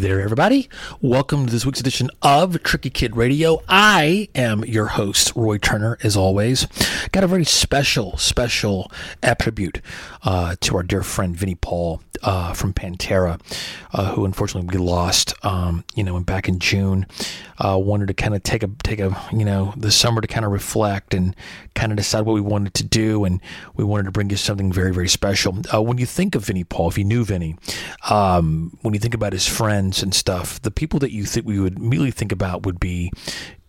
There, everybody. Welcome to this week's edition of Tricky Kid Radio. I am your host, Roy Turner, as always. Got a very special, special attribute uh, to our dear friend Vinnie Paul uh, from Pantera, uh, who unfortunately we lost, um, you know, back in June. Uh, wanted to kind of take a, take a, you know, the summer to kind of reflect and kind of decide what we wanted to do. And we wanted to bring you something very, very special. Uh, when you think of Vinnie Paul, if you knew Vinnie, um, when you think about his friends and stuff, the people that you think we would immediately think about would be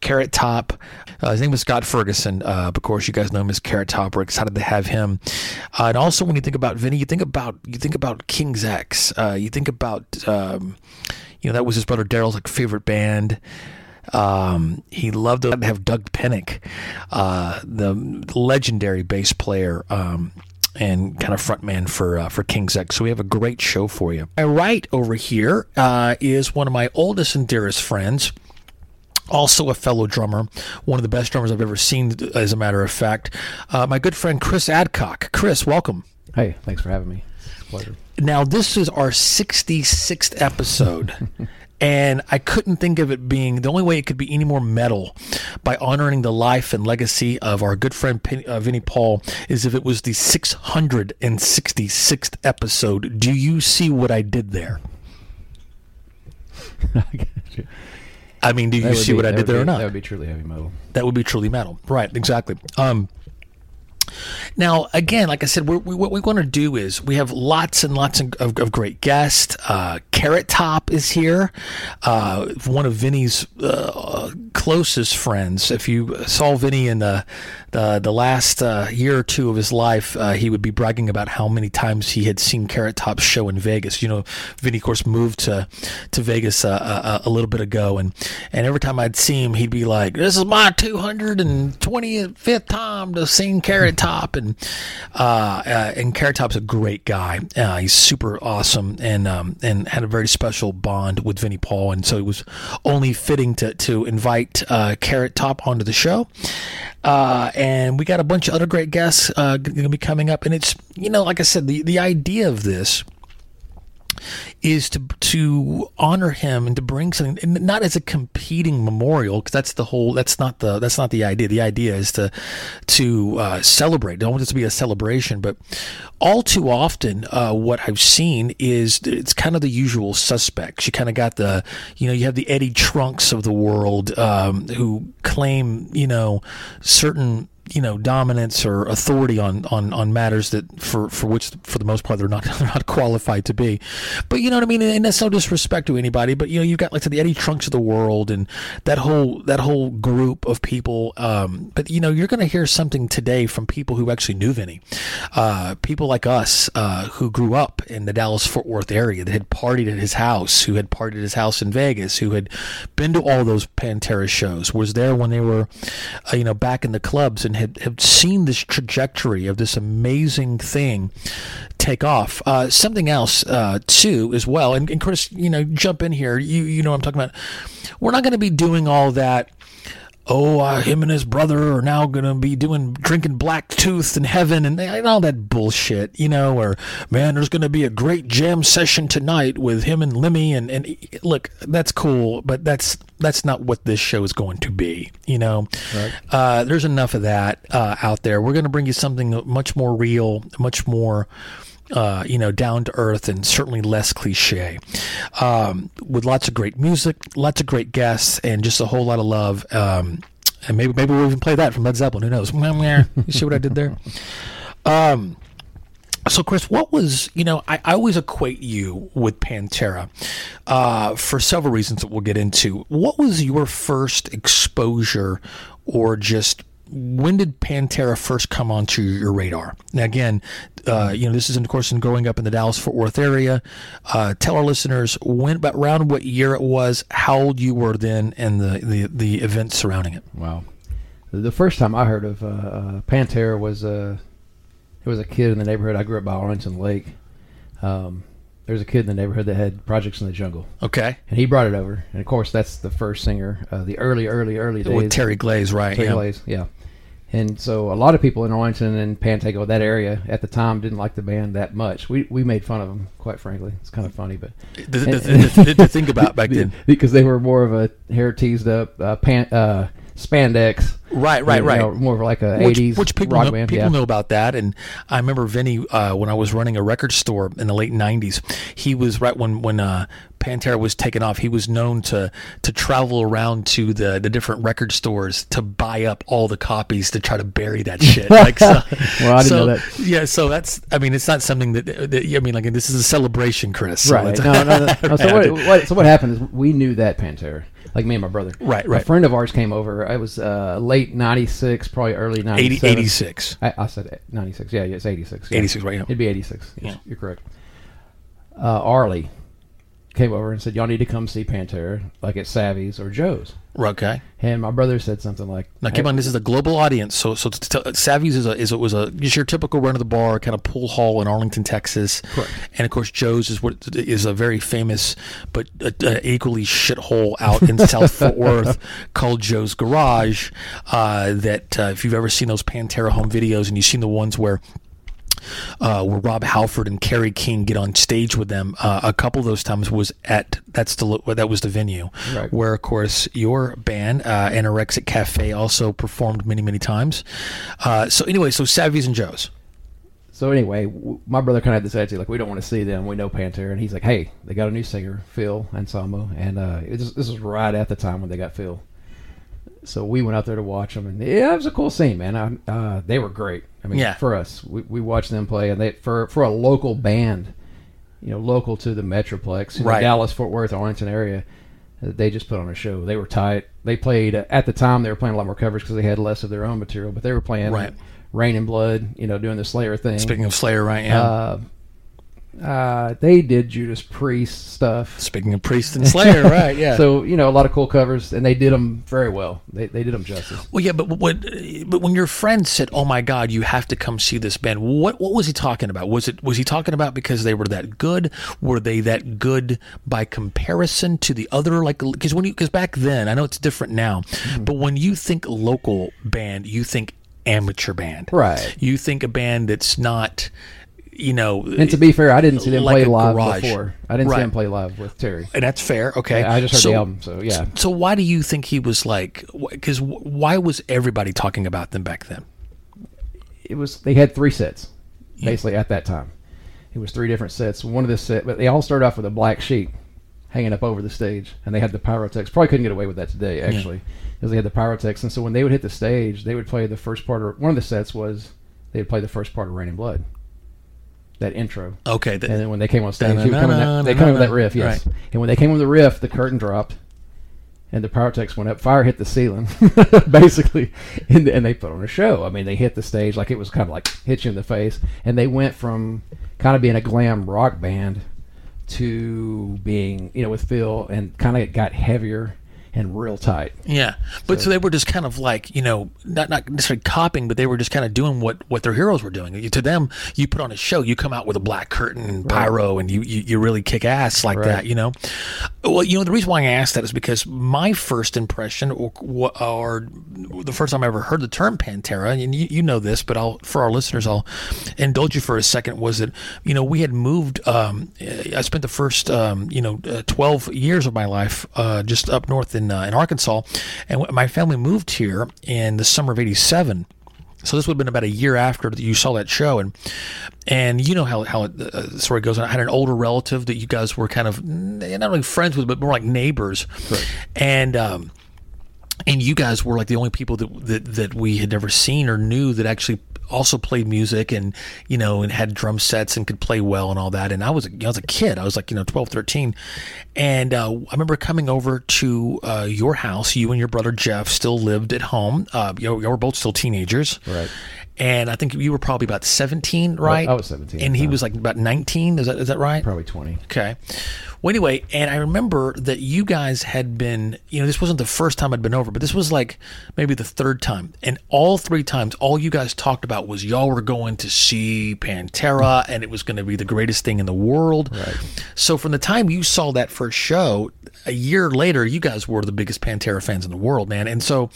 Carrot Top. Uh, his name was Scott Ferguson. Uh, of course, you guys know him as Carrot Top. We're excited to have him. Uh, and also, when you think about Vinnie, you think about you think about King's X. Uh, you think about um, you know that was his brother Darrell's like favorite band. Um, he loved to have Dug Pinnick, uh, the legendary bass player. Um, and kind of frontman for uh, for King's X. So we have a great show for you. My right over here uh, is one of my oldest and dearest friends. Also, a fellow drummer, one of the best drummers I've ever seen, as a matter of fact. Uh, my good friend Chris Adcock. Chris, welcome. Hey, thanks for having me. Pleasure. Now, this is our 66th episode. and I couldn't think of it being the only way it could be any more metal by honoring the life and legacy of our good friend Penny, uh, Vinnie Paul is if it was the 666th episode. Do you see what I did there? I mean, do you see be, what I did there be, or not? That would be truly heavy metal. That would be truly metal, right? Exactly. Um, now, again, like I said, we what we want to do is we have lots and lots of, of, great guests. Uh, Carrot Top is here, uh, one of Vinnie's uh, closest friends. If you saw Vinnie in the the, the last uh, year or two of his life, uh, he would be bragging about how many times he had seen Carrot Top's show in Vegas. You know, Vinnie, of course, moved to to Vegas uh, a, a little bit ago, and and every time I'd see him, he'd be like, "This is my 225th time to see Carrot Top," and uh, uh, and Carrot Top's a great guy. Uh, he's super awesome, and um, and had a very special bond with Vinnie Paul, and so it was only fitting to to invite uh, Carrot Top onto the show. Uh, and we got a bunch of other great guests uh, going to be coming up, and it's you know, like I said, the the idea of this is to to honor him and to bring something not as a competing memorial because that's the whole that's not the that's not the idea. The idea is to to uh, celebrate. Don't want it to be a celebration but all too often uh, what I've seen is it's kind of the usual suspects. You kind of got the you know you have the Eddie Trunks of the world um, who claim you know certain you know dominance or authority on, on, on matters that for, for which for the most part they're not they're not qualified to be. But you know what I mean, and that's no disrespect to anybody. But you know you've got like to the Eddie Trunks of the world and that whole that whole group of people. Um, but you know you're going to hear something today from people who actually knew Vinnie, uh, people like us uh, who grew up in the Dallas Fort Worth area that had partied at his house, who had partied at his house in Vegas, who had been to all those Pantera shows, was there when they were, uh, you know, back in the clubs and had, have seen this trajectory of this amazing thing take off. Uh, something else uh, too, as well. And, and Chris, you know, jump in here. You you know what I'm talking about. We're not going to be doing all that oh, uh, him and his brother are now going to be doing drinking black tooth in heaven and, and, all that bullshit, you know, or man, there's going to be a great jam session tonight with him and Lemmy. And, and look, that's cool, but that's, that's not what this show is going to be, you know. Right. Uh, there's enough of that uh, out there. We're going to bring you something much more real, much more uh, you know, down to earth and certainly less cliche. Um, with lots of great music, lots of great guests, and just a whole lot of love. Um, and maybe maybe we'll even play that from Led Zeppelin. Who knows? you see what I did there? Um, so, Chris, what was, you know, I, I always equate you with Pantera uh, for several reasons that we'll get into. What was your first exposure or just when did Pantera first come onto your radar? Now, again, uh, you know, this is, of course, in growing up in the Dallas Fort Worth area. Uh, tell our listeners when, about around what year it was, how old you were then, and the, the, the events surrounding it. Wow. The first time I heard of uh, uh Pantera was uh, it was a kid in the neighborhood. I grew up by Arlington Lake. Um, there was a kid in the neighborhood that had Projects in the Jungle. Okay. And he brought it over. And of course, that's the first singer, uh, the early, early, early days. With Terry Glaze, right? Terry yeah. Glaze, yeah And so a lot of people in Arlington and Pantego, that area at the time, didn't like the band that much. We we made fun of them, quite frankly. It's kind of funny, but The, the, the, the, thing about back then. because they were more of a hair teased up uh, pant, uh, spandex. Right, right, you right. more of like a which, 80s which people rock know, band. people yeah. know about that. And I remember Vinnie uh, when I was running a record store in the late '90s. He was right when when uh, Pantera was taken off. He was known to to travel around to the the different record stores to buy up all the copies to try to bury that shit. Like, so, Well, I didn't so, know that. Yeah, so that's. I mean, it's not something that, that I mean, like this is a celebration, Chris. Right. it's- No, no, no. no. So, what, what, so what happened is we knew that Pantera, like me and my brother. Right, right. A friend of ours came over. It was uh, late '96, probably early 80, '97. 86. I, I said 96. Yeah, yeah, it's 86. Yeah. 86, right, yeah. It'd be 86. Yeah. You're correct. Uh, Arlie came over and said, "Y'all need to come see Pantera, like at Savvy's or Joe's." Okay. And my brother said something like, Now, keep on. This is a global audience, so so t- t- Savvy's is a is a, was a just your typical run of the bar kind of pool hall in Arlington, Texas. Correct. And of course, Joe's is what is a very famous but uh, uh, equally shithole out in South Fort Worth called Joe's Garage. Uh, that uh, if you've ever seen those Pantera home videos and you've seen the ones where uh, where Rob Halford and Kerry King get on stage with them. Uh, a couple of those times was at that's the that was the venue Right. where, of course, your band uh, Anorexic Cafe also performed many many times. Uh, so anyway, so Savvy's and Joe's. So anyway, w- my brother kind of had this attitude, like we don't want to see them. We know Pantera, and he's like, "Hey, they got a new singer, Phil Anselmo, and uh, it was, this was right at the time when they got Phil." So we went out there to watch them, and yeah, it was a cool scene, man. I, uh, they were great. I mean, Yeah. for us, we, we watched them play, and they for for a local band, you know, local to the Metroplex, Right. Dallas, Fort Worth, Arlington area. uh, They just put on a show. They were tight. They played uh, at the time. They were playing a lot more covers because they had less of their own material. But they were playing Right. Raining Blood. You know, doing the Slayer thing. Speaking of Slayer, right? Yeah. Uh, uh, they did Judas Priest stuff. Speaking of Priest and Slayer, right? Yeah. So you know a lot of cool covers, and they did them very well. They they did them justice. Well, yeah, but what? But when your friend said, "Oh my God, you have to come see this band," what what was he talking about? Was it was he talking about because they were that good? Were they that good by comparison to the other? Like, because when you because back then, I know it's different now, Mm-hmm. but when you think local band, you think amateur band, Right. You think a band that's not, you know, And to be fair, I didn't see them Like play live garage. before. I didn't Right. see them play live with Terry. and that's fair. Okay, I just heard So- the album, so yeah. So why do you think he was like? Because why was everybody talking about them back then? It was they had three sets basically at that time. It was three different sets. One of the set, but they all started off with a black sheet hanging up over the stage, and they had the pyrotechs. Probably couldn't get away with that today, actually, because they had the pyrotechs. And so when they would hit the stage, they would play the first part. Of, one of the sets was they would play the first part of Raining Blood, that intro. Okay, the, And then when they came on stage, he would come in that, they come in with that riff, yes. Right. And when they came with the riff, the curtain dropped, and the pyrotechs went up. Fire hit the ceiling, basically, and, and they put on a show. I mean, they hit the stage like it was kind of like hit you in the face, and they went from kind of being a glam rock band to being, you know, with Phil, and kind of got heavier and real tight. Yeah, but so, they were just kind of like you know not not necessarily copying, but they were just kind of doing what what their heroes were doing. You- To them, you put on a show, you come out with a black curtain and pyro, and you, you you really kick ass like Right. that. You know, well, you know the reason why I asked that is because my first impression, or, or the first time I ever heard the term Pantera, and you, you know this, but I'll for our listeners, I'll indulge you for a second. Was that you know we had moved? Um, I spent the first um, you know uh, twelve years of my life uh, just up north in uh, in Arkansas, and my family moved here in the summer of '87. So this would have been about a year after that you saw that show, and and you know how how it, uh, the story goes. I had an older relative that you guys were kind of not only friends with, but more like neighbors, and. Um, and you guys were like the only people that, that that we had never seen or knew that actually also played music and you know and had drum sets and could play well and all that. And i was I was a kid. I was like you know 12 13 and uh, i remember coming over to uh, your house. You and your brother jeff still lived at home. Uh, you, you were both still teenagers. Right. and i think you were probably about 17 right? I was 17 and he was like about 19 is that is that right? Probably 20. Okay. Well, anyway, and I remember that you guys had been, you know, this wasn't the first time I'd been over, but this was like maybe the third time. And all three times, all you guys talked about was y'all were going to see Pantera and it was going to be the greatest thing in the world. Right. So from the time you saw that first show, a year later, you guys were the biggest Pantera fans in the world, man. And so,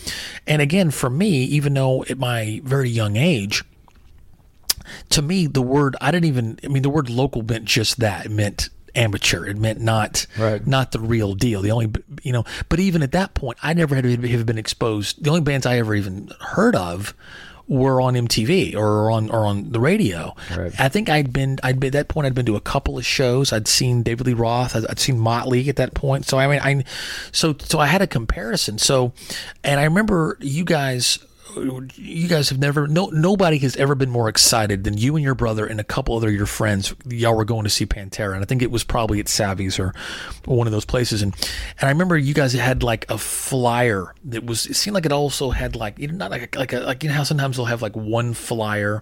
and again, for me, even though at my very young age, to me, the word I didn't even. I mean, the word local meant just that. It meant amateur. It meant not Right. not the real deal. The only you know. But even at that point, I never had have been exposed. The only bands I ever even heard of were on MTV or on or on the radio. Right. I think I'd been I'd been at that point I'd been to a couple of shows. I'd seen David Lee Roth. I'd, I'd seen Motley at that point. So I mean I so so I had a comparison. So and I remember you guys you guys have never no nobody has ever been more excited than you and your brother and a couple other your friends. Y'all were going to see Pantera and I think it was probably at Savvy's or, one of those places. And and I remember you guys had like a flyer that was it seemed like it also had like you know not like a, like a, like you know how sometimes they'll have like one flyer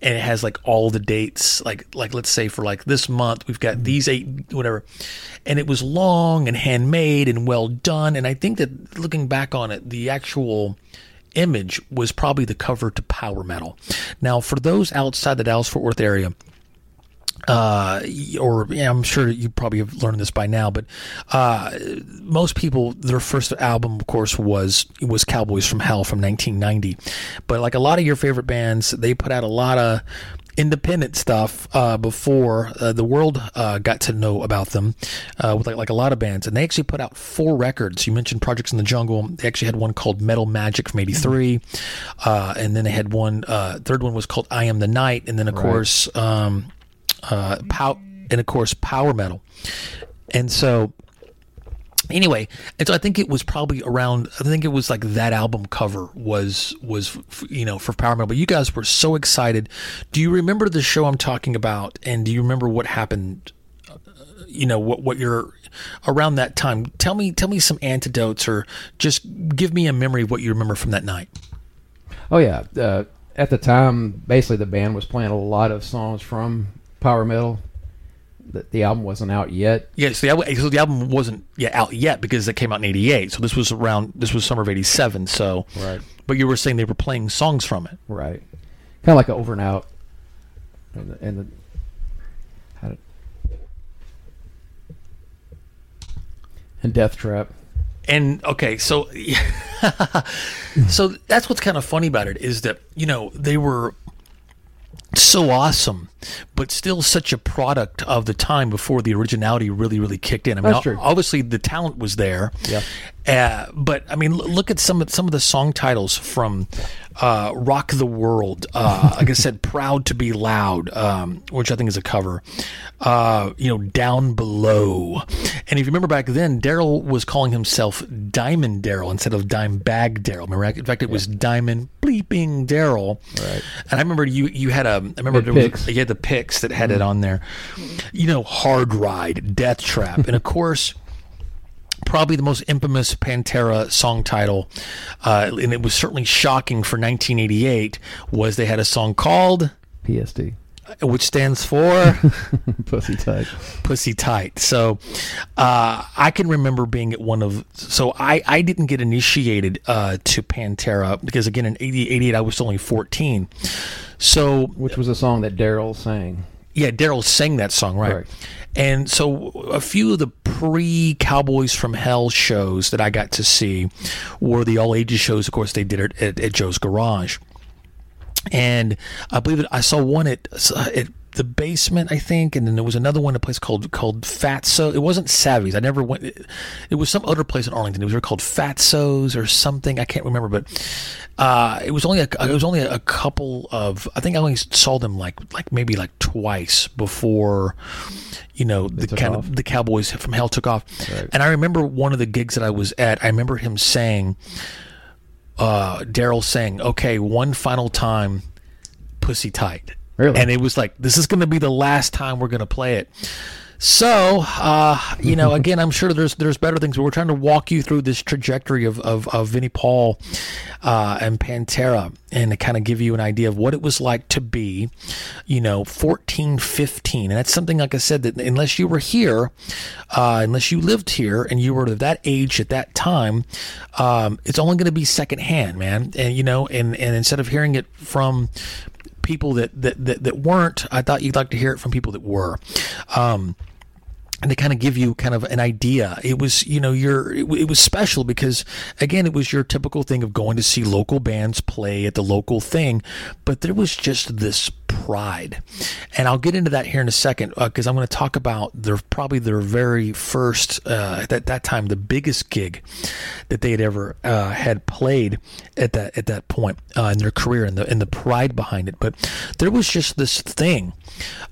and it has like all the dates like like let's say for like this month we've got these eight whatever. And it was long and handmade and well done. And i think that looking back on it the actual image was probably the cover to power metal now for those outside the dallas fort worth area uh, or yeah, I'm sure you probably have learned this by now, but uh, most people, their first album, of course, was was Cowboys from Hell from 1990. But like a lot of your favorite bands, they put out a lot of independent stuff uh, before uh, the world uh, got to know about them, uh, with like, like a lot of bands, and they actually put out four records. You mentioned Projects in the Jungle. They actually had one called Metal Magic from '83, uh, and then they had one. Uh, third one was called I Am the Night, and then of Right. course. Um, uh, pow- and of course power metal. And so, anyway, and so I think it was probably around. I think it was like that album cover was was you know for power metal. But you guys were so excited. Do you remember the show I'm talking about? And do you remember what happened? uh, You know what what you're around that time. Tell me tell me some antidotes or just give me a memory of what you remember from that night. Oh yeah. Uh, at the time, basically the band was playing a lot of songs from power metal. The, the album wasn't out yet. Yes, the album, so the album wasn't yet out yet because it came out in '88. So this was around this was summer of '87. So, Right. but you were saying they were playing songs from it. Right. Kind of like an over and out. And the, and the how did, and Death Trap. And okay, so so that's what's kind of funny about it is that you know they were so awesome, but still such a product of the time before the originality really really kicked in. I mean, obviously the talent was there. Yeah. Uh, but I mean, l- look at some of some of the song titles from uh, "Rock the World." Uh, like I said, "Proud to Be Loud," um, which I think is a cover. Uh, you know, "Down Below," and if you remember back then, Darrell was calling himself Diamond Darrell instead of Dimebag Darrell. Remember, in fact, it was Diamond Bleeping Darrell. Right. And I remember you you had a I remember Had there was you had the pics that had it on there. You know, Hard Ride, Death Trap, and of course probably the most infamous Pantera song title, uh, and it was certainly shocking for 1988, was they had a song called, PST. which stands for Pussy tight. Pussy Tight. So uh, I can remember being at one of, so I, I didn't get initiated uh, to Pantera because, again, in 80, 88, I was only 14. So Which was a song that Darrell sang. Yeah, Darrell sang that song, right? Right. And so a few of the pre Cowboys from Hell shows that I got to see were the all ages shows. Of course, they did it at, at Joe's Garage. And I believe I saw one at, at the basement, I think, and then there was another one, a place called called Fatso. It wasn't Savvy's. I never went. It, it was some other place in Arlington. It was called Fatso's or something. I can't remember, but uh, it was only a, it was only a couple of. I think I only saw them like like maybe like twice before, you know, the kind off. of the Cowboys from Hell took off. Right. And I remember one of the gigs that I was at. I remember him saying, uh, Darrell saying, "Okay, one final time, pussy tight." Really? And it was like, this is going to be the last time we're going to play it. So, uh, you know, again, I'm sure there's there's better things, but we're trying to walk you through this trajectory of of, of Vinnie Paul uh, and Pantera, and to kind of give you an idea of what it was like to be, you know, 14, 15, and that's something like I said that unless you were here, uh, unless you lived here and you were of that age at that time, um, it's only going to be secondhand, man. And you know, and and instead of hearing it from people that, that, that, that weren't, I thought you'd like to hear it from people that were. Um, and they kind of give you kind of an idea. It was, you know, your it, it, was special because again, it was your typical thing of going to see local bands play at the local thing, but there was just this pride. And I'll get into that here in a second because uh, I'm going to talk about their probably their very first uh, at that time the biggest gig that they had ever uh, had played at that at that point uh, in their career and the and the pride behind it. But there was just this thing,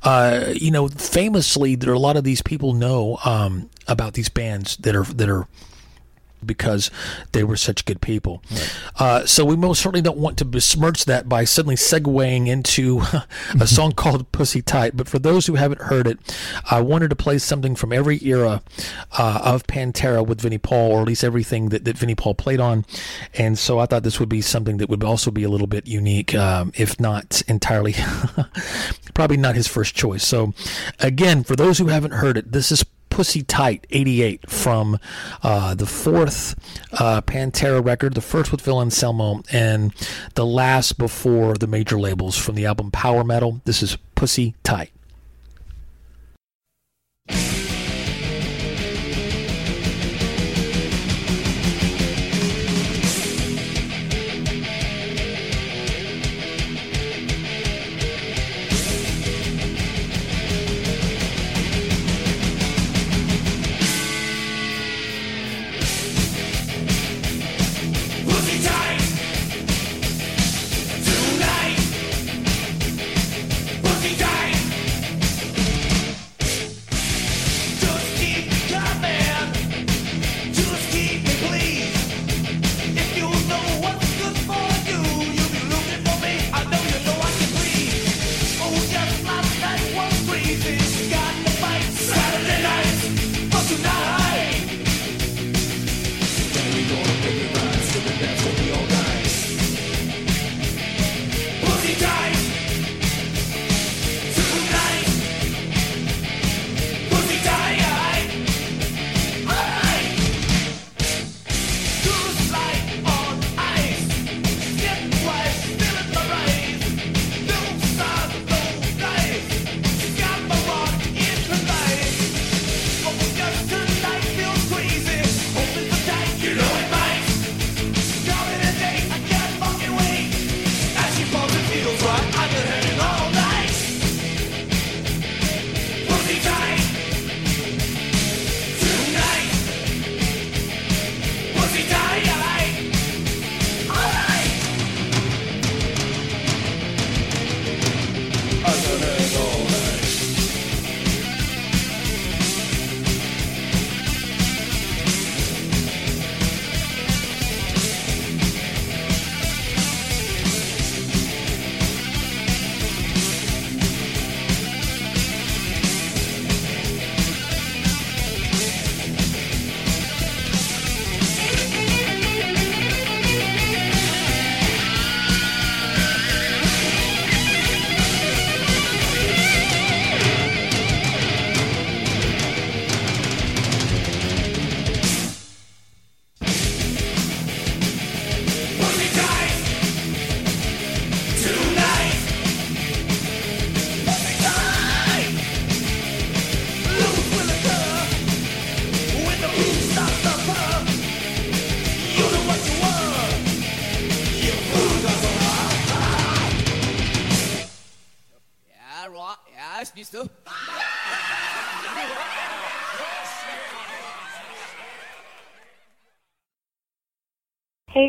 uh, you know, famously there are a lot of these people know um, about these bands that are that are because they were such good people. Right. Uh, so we most certainly don't want to besmirch that by suddenly segueing into a song called Pussy Tight. But for those who haven't heard it, I wanted to play something from every era uh, of Pantera with Vinnie Paul, or at least everything that, that Vinnie Paul played on. And so I thought this would be something that would also be a little bit unique, um, if not entirely, probably not his first choice. So again, for those who haven't heard it, this is Pussy Tight 88 from uh, the fourth uh, Pantera record, the first with Phil Anselmo, and the last before the major labels from the album Power Metal. This is Pussy Tight.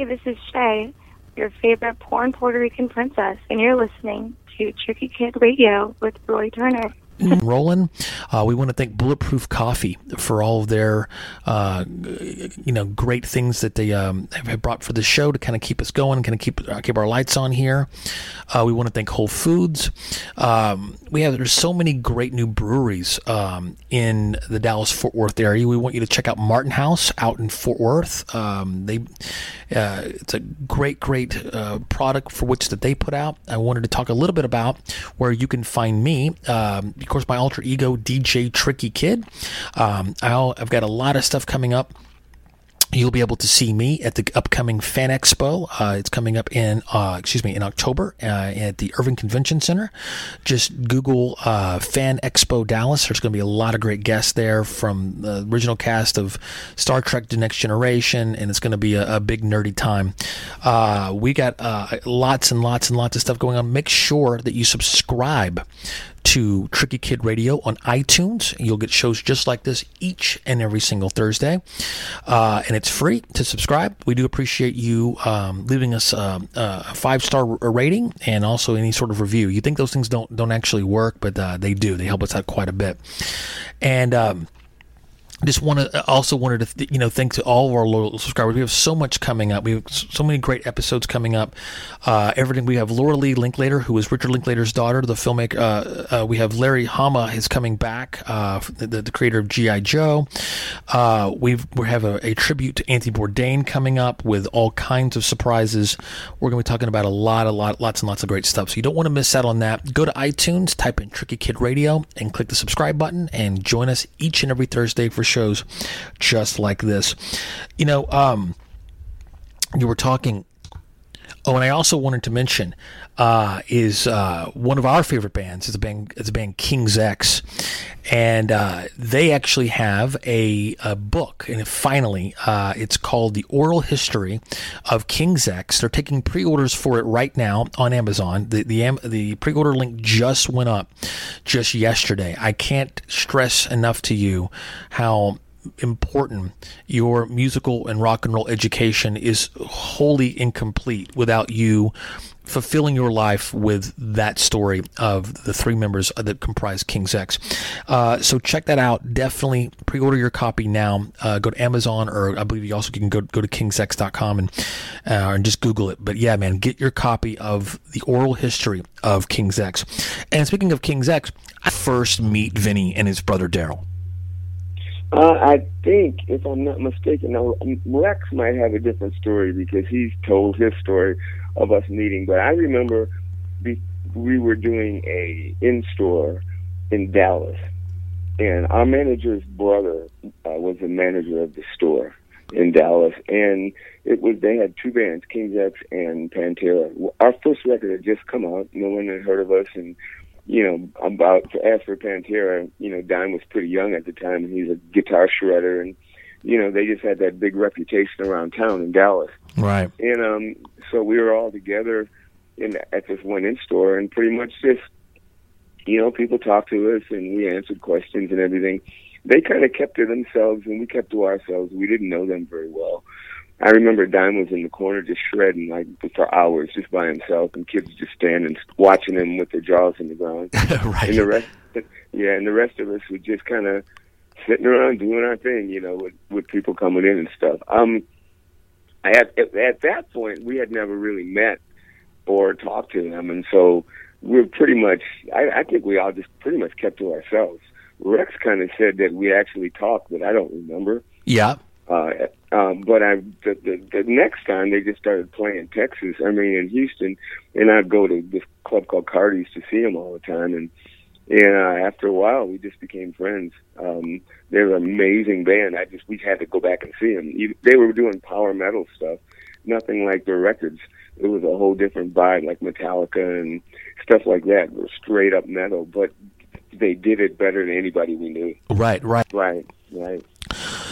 This is Shay, your favorite porn Puerto Rican princess, and you're listening to Tricky Kid Radio with Roy Turner. Rolling. Uh, we want to thank Bulletproof Coffee for all of their, uh, you know, great things that they um, have brought for the show to kind of keep us going, kind of keep uh, keep our lights on here. Uh, we want to thank Whole Foods. Um, we have there's so many great new breweries um, in the Dallas Fort Worth area. We want you to check out Martin House out in Fort Worth. Um, they uh, it's a great great uh, product for which that they put out. I wanted to talk a little bit about where you can find me. Um, course, my alter ego, DJ Tricky Kid. Um, I'll, I've got a lot of stuff coming up. You'll be able to see me at the upcoming Fan Expo. Uh, it's coming up in, uh, excuse me, in October uh, at the Irving Convention Center. Just Google uh, Fan Expo Dallas. There's going to be a lot of great guests there from the original cast of Star Trek: The Next Generation, and it's going to be a, a big nerdy time. Uh, we got uh, lots and lots and lots of stuff going on. Make sure that you subscribe to Tricky Kid Radio on iTunes. You'll get shows just like this each and every single Thursday. Uh, and it's free to subscribe. We do appreciate you um, leaving us um, a five star rating and also any sort of review. You think those things don't, don't actually work, but uh, they do. They help us out quite a bit. And, um, just want to also wanted to you know thank to all of our loyal subscribers. We have so much coming up. We have so many great episodes coming up. Uh, everything we have Lorelei Linklater, who is Richard Linklater's daughter, the filmmaker. Uh, uh, we have Larry Hama is coming back, uh, the, the, creator of GI Joe. Uh, we we have a, a, tribute to Anthony Bourdain coming up with all kinds of surprises. We're going to be talking about a lot, a lot, lots and lots of great stuff. So you don't want to miss out on that. Go to iTunes, type in Tricky Kid Radio, and click the subscribe button, and join us each and every Thursday for shows just like this. You know, um, you were talking. Oh, and I also wanted to mention uh, is uh, one of our favorite bands. It's a band. It's a band King's X, and uh, they actually have a, a book. And finally, uh, it's called "The Oral History of King's X." They're taking pre-orders for it right now on Amazon. The the the pre-order link just went up just yesterday. I can't stress enough to you how important your musical and rock and roll education is wholly incomplete without you fulfilling your life with that story of the three members that comprise King's X. Uh, so check that out. Definitely pre-order your copy now. Uh, go to Amazon, or I believe you also can go go to kingsx.com and uh, and just Google it. But yeah, man, get your copy of the oral history of King's X. And speaking of King's X, I first meet Vinnie and his brother Darrell. Uh, I think, if I'm not mistaken, now Rex might have a different story because he's told his story of us meeting. But I remember be, we were doing a in store in Dallas, and our manager's brother uh, was the manager of the store in Dallas, and it was they had two bands, King's X and Pantera. Our first record had just come out; no one had heard of us, and you know, about to ask for Pantera, you know, Don was pretty young at the time and he's a guitar shredder and you know, they just had that big reputation around town in Dallas. Right. And um so we were all together in at this one in store and pretty much just you know, people talked to us and we answered questions and everything. They kind of kept to themselves and we kept to ourselves. We didn't know them very well. I remember Don was in the corner just shredding like for hours just by himself, and kids just standing watching him with their jaws in the ground. right. And the rest, yeah, and the rest of us were just kind of sitting around doing our thing, you know, with with people coming in and stuff. Um, I had at, at that point we had never really met or talked to them, and so we're pretty much. I, I think we all just pretty much kept to ourselves. Rex kind of said that we actually talked, but I don't remember. Yeah. Uh, um, but I the, the the next time they just started playing Texas. I mean in Houston, and I'd go to this club called Cardi's to see them all the time. And and uh, after a while, we just became friends. Um, they're an amazing band. I just we had to go back and see them. They were doing power metal stuff, nothing like their records. It was a whole different vibe, like Metallica and stuff like that. Were straight up metal, but they did it better than anybody we knew. Right, right, right, right.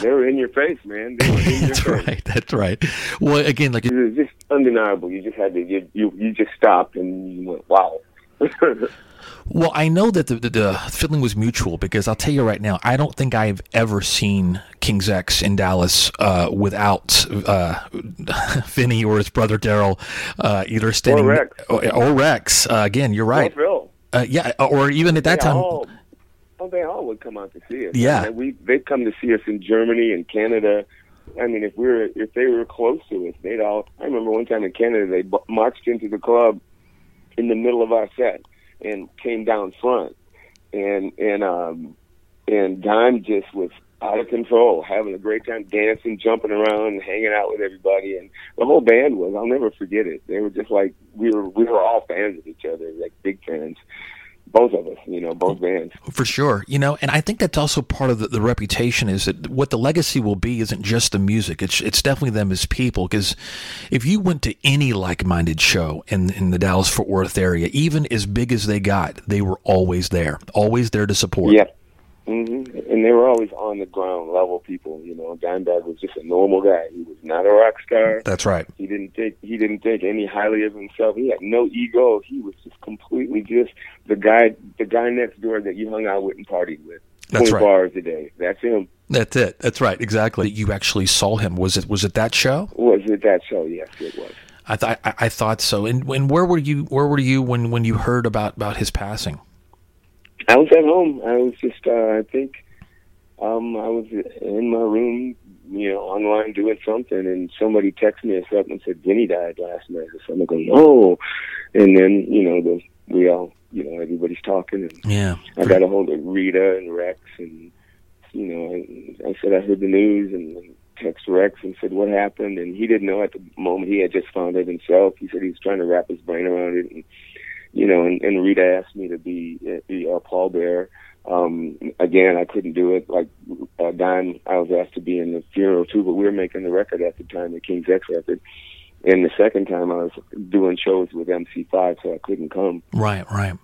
They were in your face, man. that's face. right. That's right. Well, again, like it was just undeniable. You just had to you you, you just stopped and you went, wow. well, I know that the, the, the, feeling was mutual because I'll tell you right now, I don't think I've ever seen King's X in Dallas uh, without uh, Vinnie or his brother Darrell uh, either standing or Rex. Or, or Rex. Uh, again, you're right. Or uh, yeah, or even at that time. All, Oh, they all would come out to see us. Yeah. I mean, we they'd come to see us in Germany and Canada. I mean, if we were if they were close to us, they'd all. I remember one time in Canada, they bu- marched into the club in the middle of our set and came down front, and and um and Don just was out of control, having a great time dancing, jumping around, hanging out with everybody, and the whole band was. I'll never forget it. They were just like we were. We were all fans of each other, like big fans. Both of us, you know, both oh, bands. For sure, you know, and I think that's also part of the, the reputation is that what the legacy will be isn't just the music; it's it's definitely them as people. Because if you went to any like-minded show in in the Dallas Fort Worth area, even as big as they got, they were always there, always there to support. Yeah. Hmm And they were always on the ground level people. You know, Dimebag was just a normal guy. He was not a rock star. That's right. He didn't take he didn't think any highly of himself. He had no ego. He was just completely just the guy the guy next door that you hung out with and partied with. That's Twenty right. hours a day. That's him. That's it. That's right. Exactly. You actually saw him. Was it was it that show? Was it that show? Yes, it was. I thought I, I thought so. And when where were you? Where were you when when you heard about about his passing? I was at home. I was just uh, I think um I was in my room, you know, online doing something and somebody texted me or something and said Vinnie died last night or I'm go, oh, and then, you know, the we all you know, everybody's talking and Yeah. I got a hold of Rita and Rex, and you know, I, I said I heard the news and text Rex and said what happened, and he didn't know at the moment. He had just found it himself. He said he was trying to wrap his brain around it, and you know, and, and Rita asked me to be the uh, pallbearer. Um, again, I couldn't do it. Like uh, Don, I was asked to be in the funeral too, but we were making the record at the time, the King's X record. And the second time I was doing shows with MC5, so I couldn't come. Right. Right.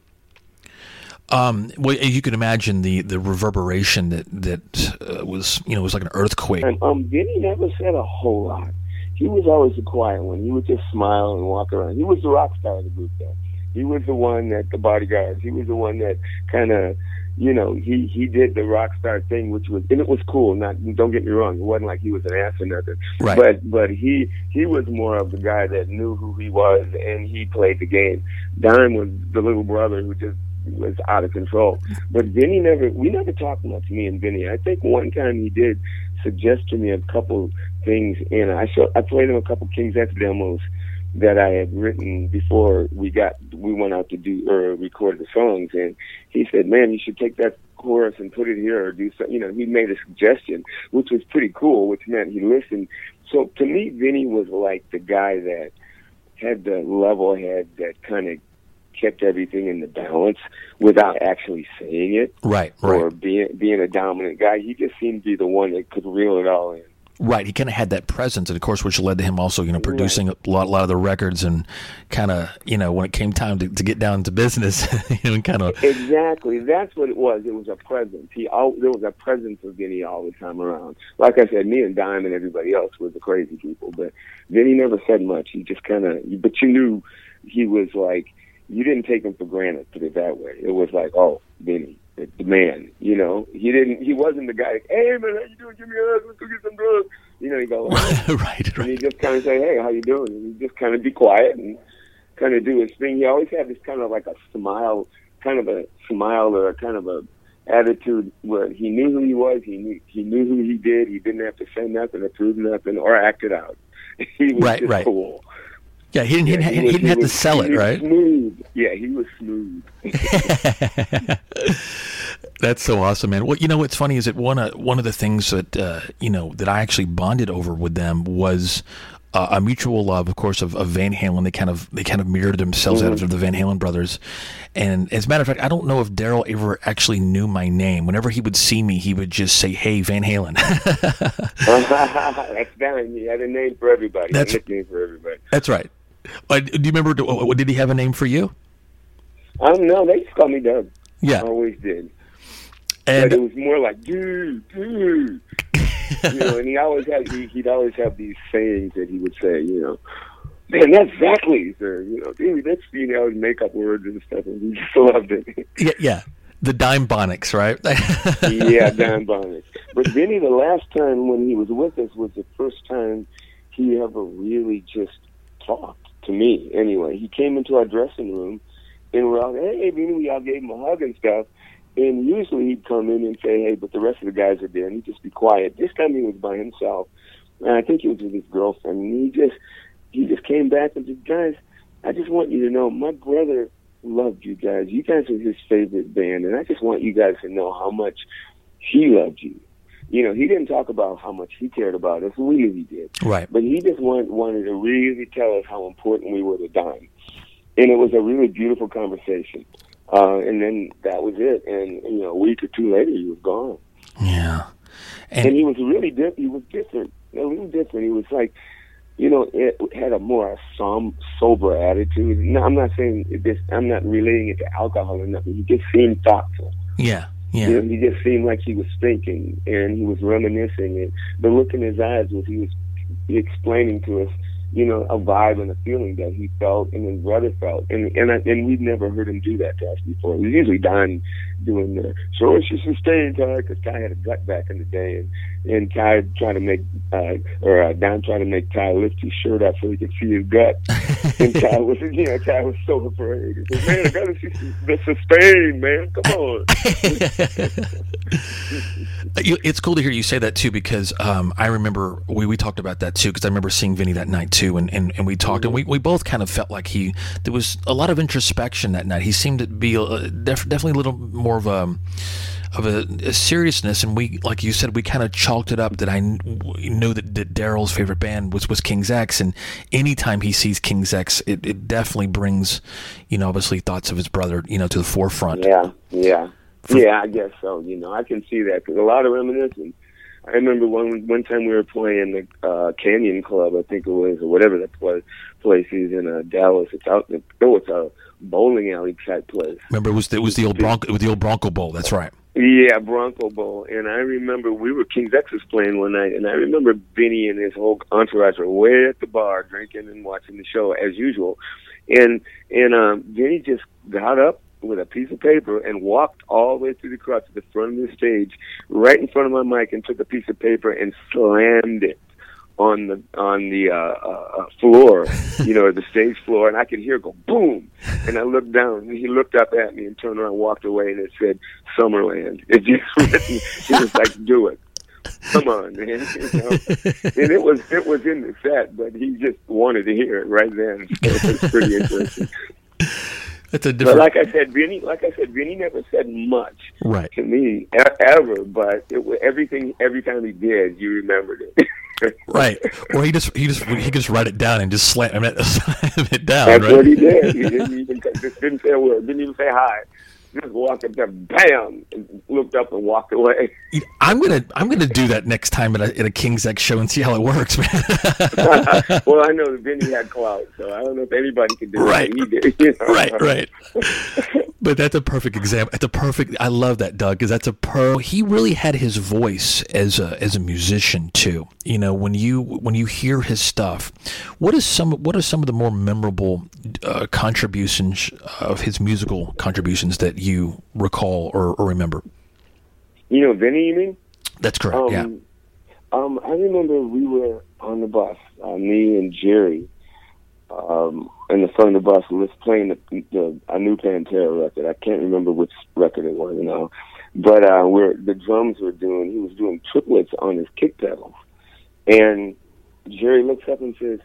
Um, well, you can imagine the, the reverberation that that uh, was you know it was like an earthquake. And um, Vinnie never said a whole lot. He was always the quiet one. He would just smile and walk around. He was the rock star of the group, though. He was the one that the bodyguards. He was the one that kind of, you know, he he did the rock star thing, which was and it was cool. Not don't get me wrong. It wasn't like he was an ass or nothing. Right. But but he he was more of the guy that knew who he was and he played the game. Don was the little brother who just was out of control. But Vinnie never, we never talked much, me and Vinnie. I think one time he did suggest to me a couple things, and I show, I played him a couple King's X demos that I had written before we got, we went out to do, or record the songs, and he said, man, you should take that chorus and put it here or do something. You know, he made a suggestion, which was pretty cool, which meant he listened. So to me, Vinnie was like the guy that had the level head that kind of kept everything in the balance without actually saying it Right. or Right. being being a dominant guy. He just seemed to be the one that could reel it all in. Right. He kind of had that presence, and of course, which led to him also, you know, producing a lot, a lot of the records, and kind of, you know, when it came time to, to get down to business, you know, kind of. Exactly, that's what it was. It was a presence. He al- there was a presence of Vinnie all the time around. Like I said, me and Dime and everybody else were the crazy people, but Vinnie never said much. He just kind of, but you knew he was like you didn't take him for granted. Put it that way. It was like, oh, Vinnie, the man. You know, he didn't. He wasn't the guy. Like, hey man, how you doing? Give me a hug. Let's go get some drugs. You know, he go. right. right. And he just kind of say, "Hey, how you doing?" And he just kind of be quiet and kind of do his thing. He always had this kind of like a smile, kind of a smile or a kind of a attitude where he knew who he was. He knew he knew who he did. He didn't have to say nothing or prove nothing or act it out. He was Right, just right. cool. Yeah. He didn't. he, Yeah, he, was- didn't have to sell it, was right? Smooth. Yeah, he was smooth. That's so awesome, man. Well, you know what's funny is that one of one of the things that uh, you know that I actually bonded over with them was uh, a mutual love, of course, of, of Van Halen. They kind of they kind of mirrored themselves out of the Van Halen brothers. And as a matter of fact, I don't know if Darrell ever actually knew my name. Whenever he would see me, he would just say, "Hey, Van Halen." That's Darren. He had a name for everybody. That's- a nickname for everybody. That's right. Uh, do you remember? uh, Did he have a name for you? I don't know. They just called me Dug. Yeah. Always did. but it was more like, dude, dude. you know, and he always had he, he'd always have these sayings that he would say, you know, man, that's exactly, sir. You know, dude, that's you know, make up words and stuff, and he just loved it. yeah, yeah, the Dime Bonics, right? yeah, Don Bonnet. But Vinnie, the last time when he was with us was the first time he ever really just talked to me. Anyway, he came into our dressing room and we're all, hey, Vinnie, we all gave him a hug and stuff. and usually he'd come in and say, "Hey, but the rest of the guys are there," and he'd just be quiet. This time he was by himself, and I think he was with his girlfriend. And he just he just came back and said, "Guys, I just want you to know my brother loved you guys. You guys are his favorite band, and I just want you guys to know how much he loved you." You know, he didn't talk about how much he cared about us. We knew he did. Right. But he just wanted, wanted to really tell us how important we were to Don. And it was a really beautiful conversation. Uh, and then that was it. And, you know, a week or two later, he was gone. Yeah. And, and he was really different. He was different, a little different. He was like, you know, it had a more som- sober attitude. No, I'm not saying this, I'm not relating it to alcohol or nothing. He just seemed thoughtful. Yeah. Yeah. You know, he just seemed like he was thinking and he was reminiscing. And the look in his eyes was he was explaining to us, you know, a vibe and a feeling that he felt and his brother felt. And and I, and we've never heard him do that to us before. It usually Don doing the so it's just staying Ty because Ty had a gut back in the day and and Ty tried to make uh, or uh, Don tried to make Ty lift his shirt up so he could see his gut. and Ty was you know Ty was so afraid. He said, "Man, I gotta see the sustain, man. Come on." it's cool to hear you say that too because um, I remember we, we talked about that too because I remember seeing Vinnie that night too and, and, and we talked and we, we both kind of felt like he there was a lot of introspection that night. He seemed to be a, def, definitely a little more of a of a, a, seriousness, and we, like you said, we kind of chalked it up that I knew that, that Darrell's favorite band was was King's X, and anytime he sees King's X, it, it definitely brings, you know, obviously thoughts of his brother, you know, to the forefront. Yeah, yeah, yeah. I guess so. You know, I can see that because a lot of reminiscing. I remember one one time we were playing the uh, Canyon Club, I think it was, or whatever that place place is in uh, Dallas. It's out. In, oh, it's a bowling alley type place. Remember, it was it was the old Bronco, it was the old Bronco Bowl. That's right. Yeah, Bronco Bowl. And I remember we were King's X's playing one night, and I remember Vinnie and his whole entourage were way at the bar drinking and watching the show as usual. And and um, Vinnie just got up with a piece of paper and walked all the way through the crowd to the front of the stage, right in front of my mic, and took a piece of paper and slammed it on the on the uh, uh, floor, you know, the stage floor, and I could hear it go boom. And I looked down, and he looked up at me and turned around, and walked away, and it said Summerland. It just. He was like, "Do it." Come on, man. You know? and it was it was in the set, but he just wanted to hear it right then. So it was pretty interesting. That's a different. But like I said, Vinnie, like I said, Vinnie never said much right. to me ever. But it, was everything, every time he did, you remembered it. right. Or he just he just he could just write it down and just slam it, slam it down. That's right? what he did. He didn't even just didn't say a word. Didn't even say hi. Just walked up there, bam, and looked up and walked away. I'm gonna I'm gonna do that next time at a, at a King's X show and see how it works, man. well, I know that Vinnie had clout, so I don't know if anybody could do Right. what he did. You know? right, right. But that's a perfect example. It's a perfect. I love that, Dug, because that's a per. He really had his voice as a as a musician too. You know, when you when you hear his stuff, what is some what are some of the more memorable uh, contributions of his musical contributions that you recall or, or remember? You know, Vinnie, you mean? That's correct. Um, yeah. Um, I remember we were on the bus, uh, me and Jerry, um, in the front of the bus, was playing the, the a new Pantera record. I can't remember which record it was now, but uh, we're the drums were doing. He was doing triplets on his kick pedals, and Jerry looks up and says,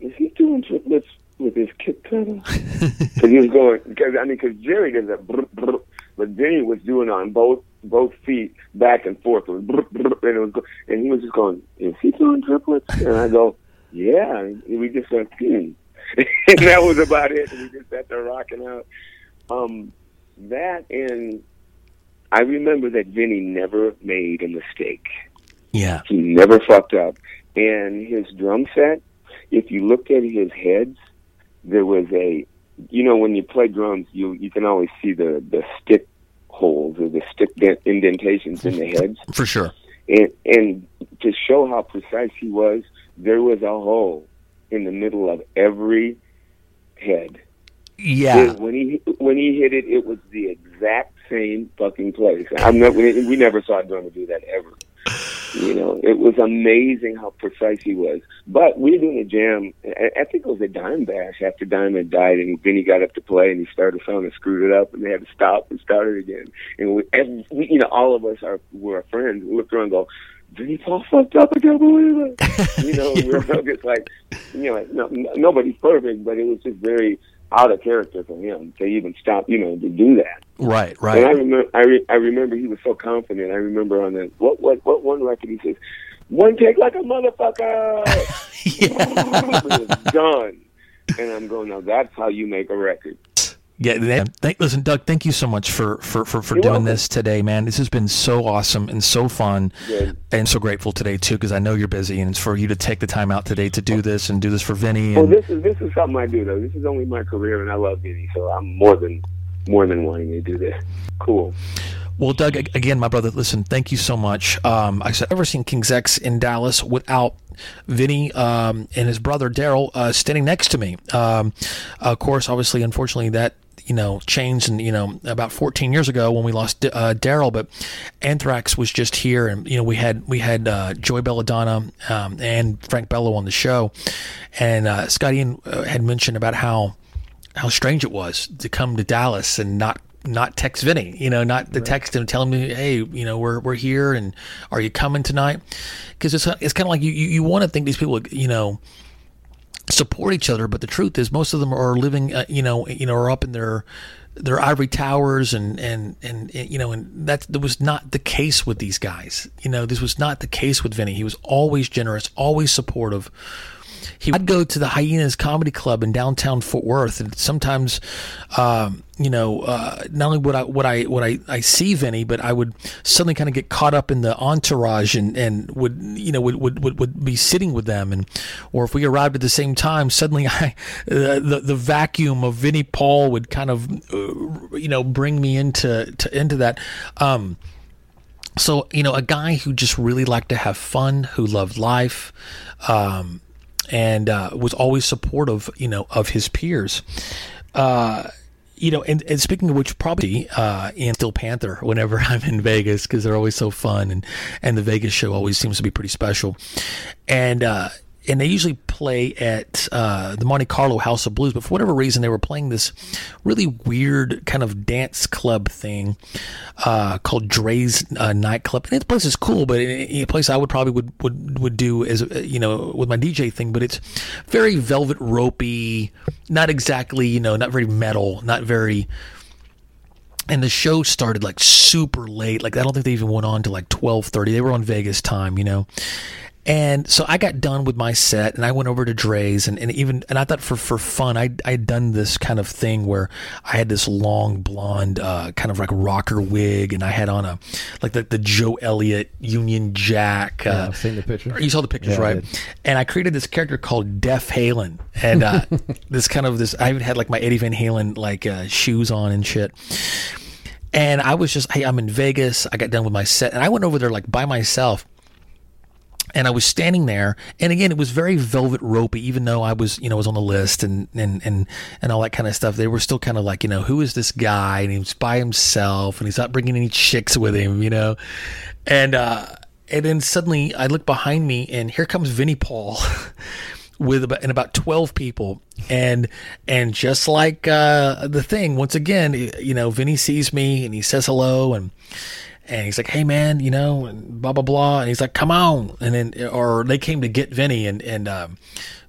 "Is he doing triplets with his kick pedals?" Because he was going because I mean because Jerry does that, brr, brr, but Vinnie was doing on both both feet back and forth, It was brr, brr, and it was go- and he was just going, "Is he doing triplets?" And I go, "Yeah." And we just went, hmm. and that was about it. We just sat there rocking out. Um, that and I remember that Vinnie never made a mistake. yeah. He never fucked up. And his drum set, if you looked at his heads, there was a, you know, when you play drums, you you can always see the the stick holes or the stick dent- indentations in the heads. For sure. And and to show how precise he was, there was a hole in the middle of every head. Yeah. When he when he hit it, it was the exact same fucking place. I'm not. We, we never saw a drummer do that ever. You know, it was amazing how precise he was. But we were doing a jam. I, think it was a Dimebash after Diamond died, and Vinnie got up to play, and he started a song and screwed it up, and they had to stop and start it again. And we, and we you know, all of us are were friends. We looked around and go. Vinnie Paul fucked up. I can't believe it. You know, we were just like, you know, no, nobody's perfect, but it was just very out of character for him to even stop, you know, to do that. Right, right. And I remember, I, re- I remember he was so confident. I remember on the what, what, what one record he says, "One take like a motherfucker." done, and I'm going, now that's how you make a record. Yeah, that, thank, listen, Dug. Thank you so much for for for, for You're doing welcome. this today, man. This has been so awesome and so fun, Good. and so grateful today too, because I know you're busy, and it's for you to take the time out today to do this and do this for Vinnie. Well, this is this is something I do though. This is only my career, and I love Vinnie, so I'm more than more than wanting to do this. Cool. Well, Dug, again, my brother, listen, thank you so much. Um, I said, I've never seen King's X in Dallas without Vinnie um, and his brother Darrell uh, standing next to me. Um, of course, obviously, unfortunately, that you know changed, and you know about 14 years ago when we lost uh, Darrell, but Anthrax was just here, and you know we had we had uh, Joey Belladonna um, and Frank Bello on the show, and uh, Scotty Ian, uh, had mentioned about how how strange it was to come to Dallas and not not text Vinnie, you know, not to text him, tell him, hey, you know, we're we're here, and are you coming tonight? Because it's it's kind of like you you, you want to think these people, you know, support each other, but the truth is most of them are living, uh, you know, you know, are up in their their ivory towers and, and and you know and that that was not the case with these guys. You know this was not the case with Vinnie. He was always generous always supportive he would go to the Hyenas Comedy Club in downtown Fort Worth, and sometimes, um, you know, uh, not only would I would I would I, I see Vinnie, but I would suddenly kind of get caught up in the entourage and, and would you know would, would, would, would be sitting with them, and or if we arrived at the same time, suddenly I the the vacuum of Vinnie Paul would kind of uh, you know bring me into to, into that. Um, so you know, a guy who just really liked to have fun, who loved life. Um, and uh, was always supportive, you know, of his peers. Uh, you know, and, and speaking of which, probably uh, in Steel Panther whenever I'm in Vegas because they're always so fun, and and the Vegas show always seems to be pretty special, and. Uh, and they usually play at uh, the Monte Carlo House of Blues, but for whatever reason, they were playing this really weird kind of dance club thing uh, called Drai's uh, nightclub. And the place is cool, but a place I would probably would would would do as uh, you know with my DJ thing. But it's very velvet ropey, not exactly you know not very metal, not very and the show started like super late. Like I don't think they even went on to like twelve thirty. They were on Vegas time, you know. And so I got done with my set, and I went over to Drai's, and, and even and I thought for for fun, I I had done this kind of thing where I had this long blonde, uh, kind of like rocker wig, and I had on a like the, the Joe Elliott Union Jack. Uh, Yeah, I've seen the picture. you saw the pictures, Yeah, right? did. And I created this character called Def Halen, and uh, this kind of this. I even had like my Eddie Van Halen like uh, shoes on and shit. And I was just, hey, I'm in Vegas. I got done with my set, and I went over there like by myself. And I was standing there, and again, it was very velvet ropey. Even though I was, you know, was on the list and and and and all that kind of stuff, they were still kind of like, you know, who is this guy? And he's by himself, and he's not bringing any chicks with him, you know. And uh, and then suddenly, I look behind me, and here comes Vinnie Paul. with about and about 12 people and and just like uh the thing once again you know Vinnie sees me and he says hello and and he's like hey man you know and blah blah blah and he's like come on and then or they came to get Vinnie and and um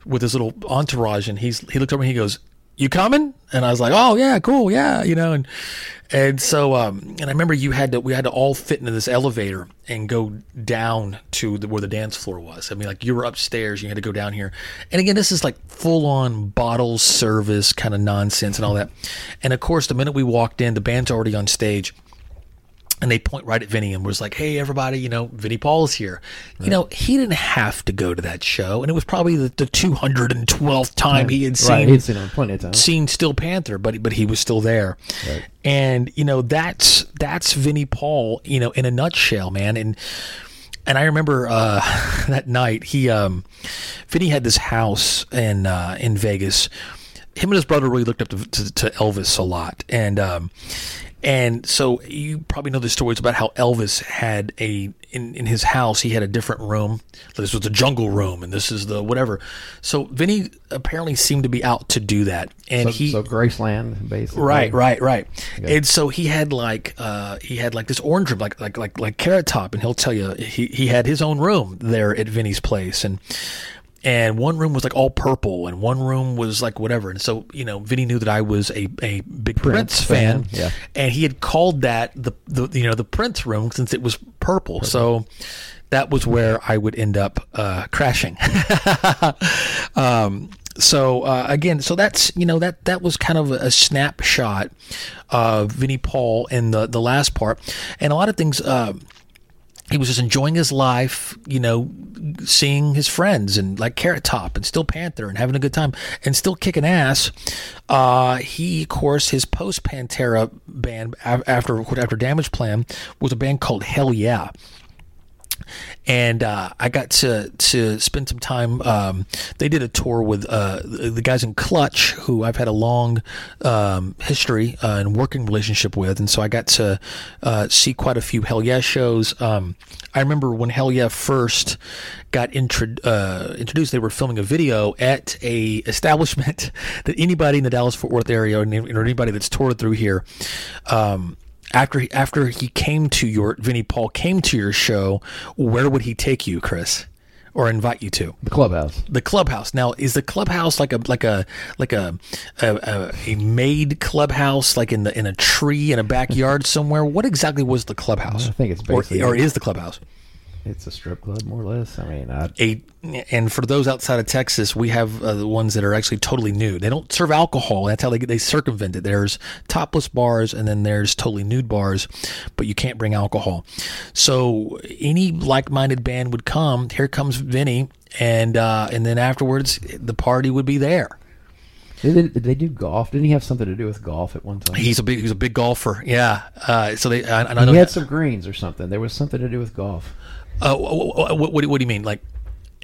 with his little entourage and he's he looked over and he goes you coming? And I was like, oh yeah, cool, yeah, you know, and and so um and I remember you had to we had to all fit into this elevator and go down to the, where the dance floor was. I mean, like you were upstairs, you had to go down here, and again, this is like full on bottle service kind of nonsense and all that. And of course, the minute we walked in, the band's already on stage. And they point right at Vinnie and was like, "Hey, everybody! You know, Vinnie Paul's here. You know, he didn't have to go to that show, and it was probably the, the two hundred and twelfth time he had seen Right, he'd seen him plenty of times. seen Steel Panther, but but he was still there. And you know that's that's Vinnie Paul, you know, in a nutshell, man. And and I remember uh, that night he um, Vinnie had this house in uh, in Vegas. him and his brother really looked up to, to, to Elvis a lot, and um, and so you probably know the stories about how Elvis had a in, in his house he had a different room. This was the jungle room, and this is the whatever. So Vinnie apparently seemed to be out to do that, and So, he so Graceland, basically. Right, right, right. And so he had like uh, he had like this orange room, like like like like Carrot Top, and he'll tell you he he had his own room there at Vinnie's place, and and one room was like all purple, and one room was like whatever. And so you know, Vinnie knew that I was a, a big Prince, Prince fan, fan, yeah. and he had called that the the you know the Prince room since it was purple. So that was where I would end up uh, crashing. um, so uh, again, so that's you know that that was kind of a snapshot of Vinnie Paul in the the last part, and a lot of things. Uh, he was just enjoying his life, you know, seeing his friends and like Carrot Top and Steel Panther and having a good time and still kicking ass. Uh, he, of course, his post Pantera band after after Damageplan was a band called Hell Yeah and uh, I got to to spend some time. Um, they did a tour with uh, the guys in Clutch, who I've had a long um, history uh, and working relationship with, and so I got to uh, see quite a few Hell Yeah shows. Um, I remember when Hell Yeah first got intro- uh, introduced, they were filming a video at a establishment that anybody in the Dallas Fort Worth area or anybody that's toured through here. After he, after he came to your Vinnie Paul came to your show, where would he take you, Chris, or invite you to? The clubhouse. The clubhouse. Now, is the clubhouse like a like a like a a, a, a made clubhouse, like in the in a tree in a backyard somewhere? What exactly was the clubhouse? I think it's or, or is the clubhouse It's a strip club, more or less. I mean, I, a? And for those outside of Texas, we have uh, the ones that are actually totally nude. They don't serve alcohol. That's how they they circumvent it. There's topless bars, and then there's totally nude bars, but you can't bring alcohol. So any like-minded band would come. Here comes Vinnie, and uh, and then afterwards, the party would be there. did, they, did they do golf? Didn't he have something to do with golf at one time? He's a big he's a big golfer. Yeah. Uh, so they I, I know he had some greens or something. There was something to do with golf. Uh, what, what, what, do- you mean? Like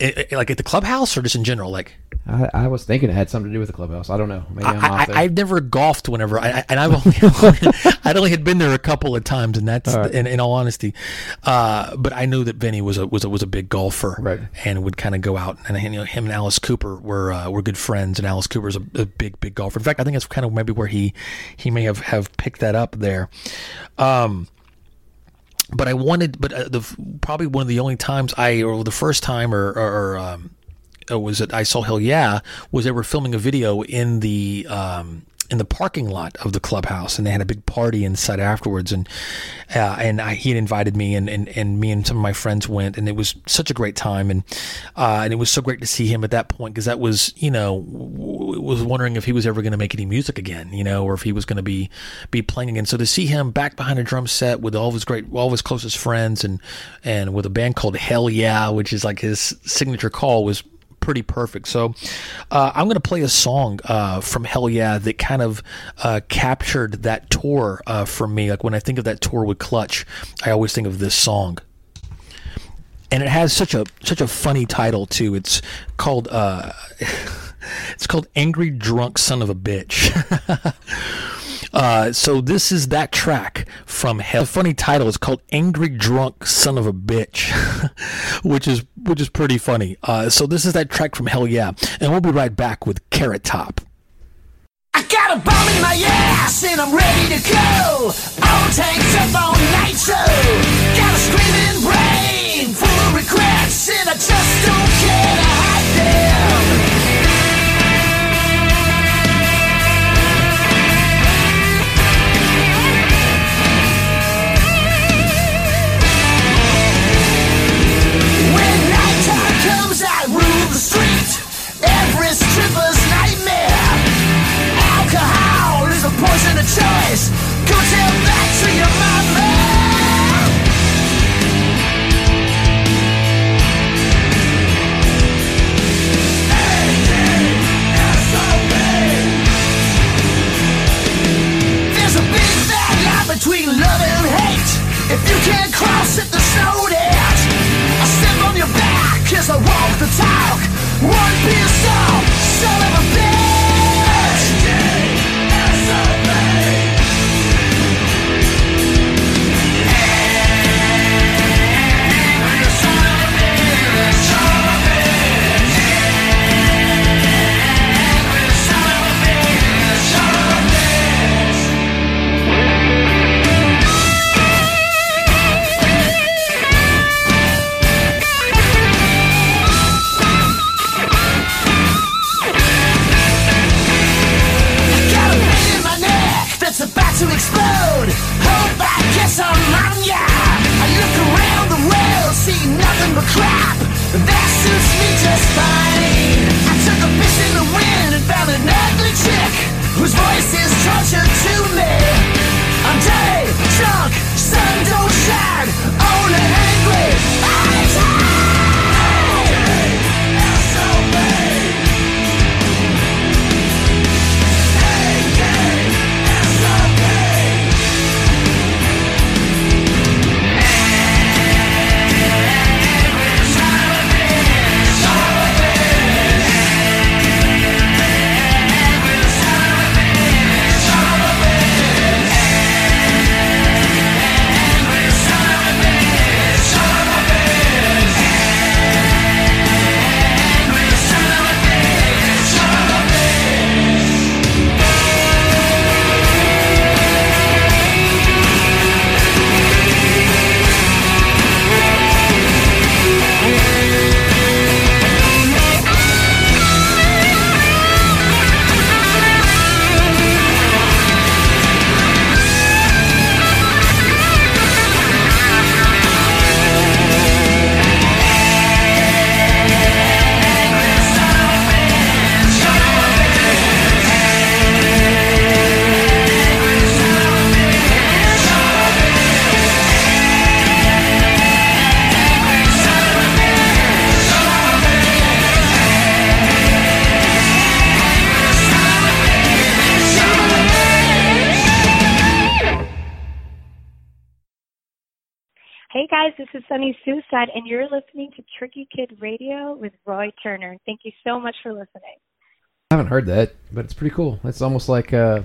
i- i- like at the clubhouse or just in general? Like I, I was thinking it had something to do with the clubhouse. I don't know. Maybe I'm I, off there. I, I've never golfed whenever I, I- and I've only I'd only had been there a couple of times and that's All right. in, in all honesty. Uh, but I knew that Vinnie was a was a was a big golfer Right. and would kind of go out and you know him and Alice Cooper were uh, were good friends and Alice Cooper's a, a big big golfer. In fact, I think that's kind of maybe where he he may have have picked that up there. Um, but I wanted, but uh, the probably one of the only times I, or the first time, or, or, or um, was it I saw Hell Yeah was they were filming a video in the um, in the parking lot of the clubhouse, and they had a big party inside afterwards, and uh, and I, he had invited me, and, and and me and some of my friends went, and it was such a great time, and uh, and it was so great to see him at that point because that was you know w- was wondering if he was ever going to make any music again, you know, or if he was going to be be playing again. So to see him back behind a drum set with all of his great, all of his closest friends, and and with a band called Hell Yeah, which is like his signature call, was pretty perfect. So uh, I'm going to play a song uh, from Hell Yeah that kind of uh, captured that tour uh, for me. Like when I think of that tour with Clutch, I always think of this song. And it has such a such a funny title too. It's called uh, it's called "Angry Drunk Son of a Bitch." Uh, so this is that track from Hell. The funny title is called "Angry Drunk Son of a Bitch," which is which is pretty funny. Uh, so this is that track from Hell Yeah, and we'll be right back with Carrot Top. I got a bomb in my ass and I'm ready to go. All tanked up got a screaming brain full of regrets, and I just don't care to hide. Every stripper's nightmare. Alcohol is a poison of choice. Sunny and you're listening to Tricky Kid Radio with Roy Turner. Thank you so much for listening. I haven't heard that, but it's pretty cool. It's almost like uh,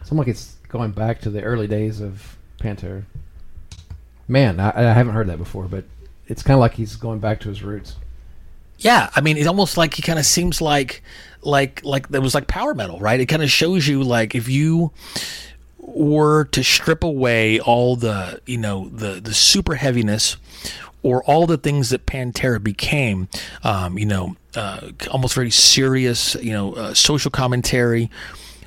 it's almost like it's going back to the early days of Pantera. Man, I, I haven't heard that before, but it's kind of like he's going back to his roots. Yeah, I mean, it's almost like he kind of seems like like like there was like power metal, right? It kind of shows you like if you were to strip away all the you know the the super heaviness or all the things that Pantera became, um, you know, uh, almost very serious, you know, uh, social commentary.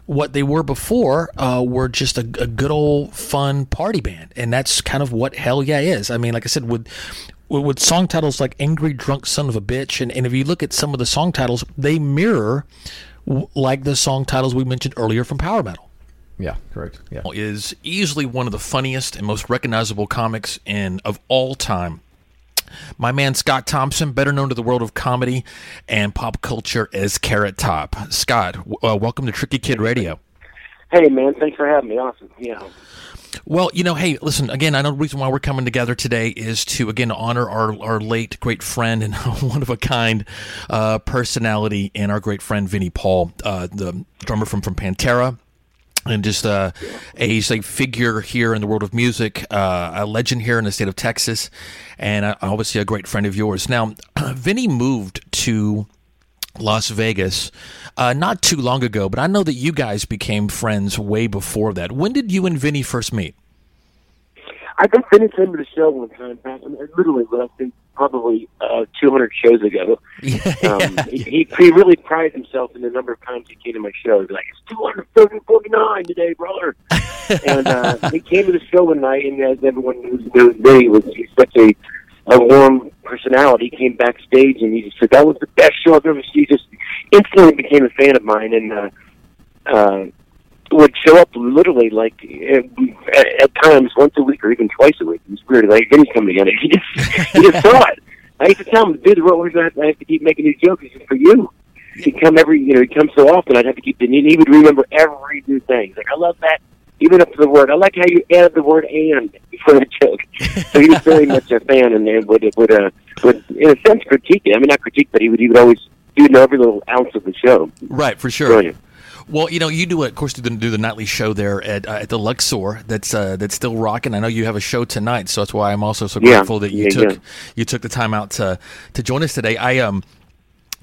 What they were before uh, were just a, a good old fun party band, and that's kind of what Hell Yeah is. I mean, like I said, with with, with song titles like "Angry Drunk Son of a Bitch," and, and if you look at some of the song titles, they mirror w- like the song titles we mentioned earlier from power metal Yeah, correct. Yeah. is easily one of the funniest and most recognizable comics in of all time. My man Scott Thompson, better known to the world of comedy and pop culture as Carrot Top. Scott, uh, welcome to Tricky Kid Radio. Hey, man, thanks for having me. Awesome. Yeah. Well, you know, hey, listen, again, I know the reason why we're coming together today is to, again, honor our, our late great friend and one of a kind uh, personality and our great friend Vinnie Paul, uh, the drummer from, from Pantera. And just uh, a, a figure here in the world of music, uh, a legend here in the state of Texas, and uh, obviously a great friend of yours. Now, Vinnie moved to Las Vegas uh, not too long ago, but I know that you guys became friends way before that. When did you and Vinnie first meet? I think Vinnie came to the show one time mean, literally, but I think probably uh, 200 shows ago. Um, he, he, he really prides himself in the number of times he came to my show. He's like, it's 249 today, brother. and uh, he came to the show one night, and as everyone knows, knows Vinnie was he's such a, a warm personality. He came backstage, and he just said, that was the best show I've ever seen. He just instantly became a fan of mine, and uh, uh, would show up literally like at, at times once a week or even twice a week. It was weird. Like Vinnie's coming together. He just he just saw it. I used to tell him, dude, was that? I have to keep making these jokes. He for you. He'd come every, you know, he'd come so often. I'd have to keep. And he would remember every new thing. He's like, I love that. Even up to the word. I like how you added the word "and" before the joke. So he was very much a fan, and, and would would uh, would in a sense critique it. I mean, not critique, but he would he would always do know every little ounce of the show. Right, for sure. Brilliant. Well, you know, you do, of course, do the, do the nightly show there at uh, at the Luxor. That's uh, that's still rocking. I know you have a show tonight, so that's why I'm also so Yeah, grateful that you yeah, took yeah. you took the time out to to join us today. I um.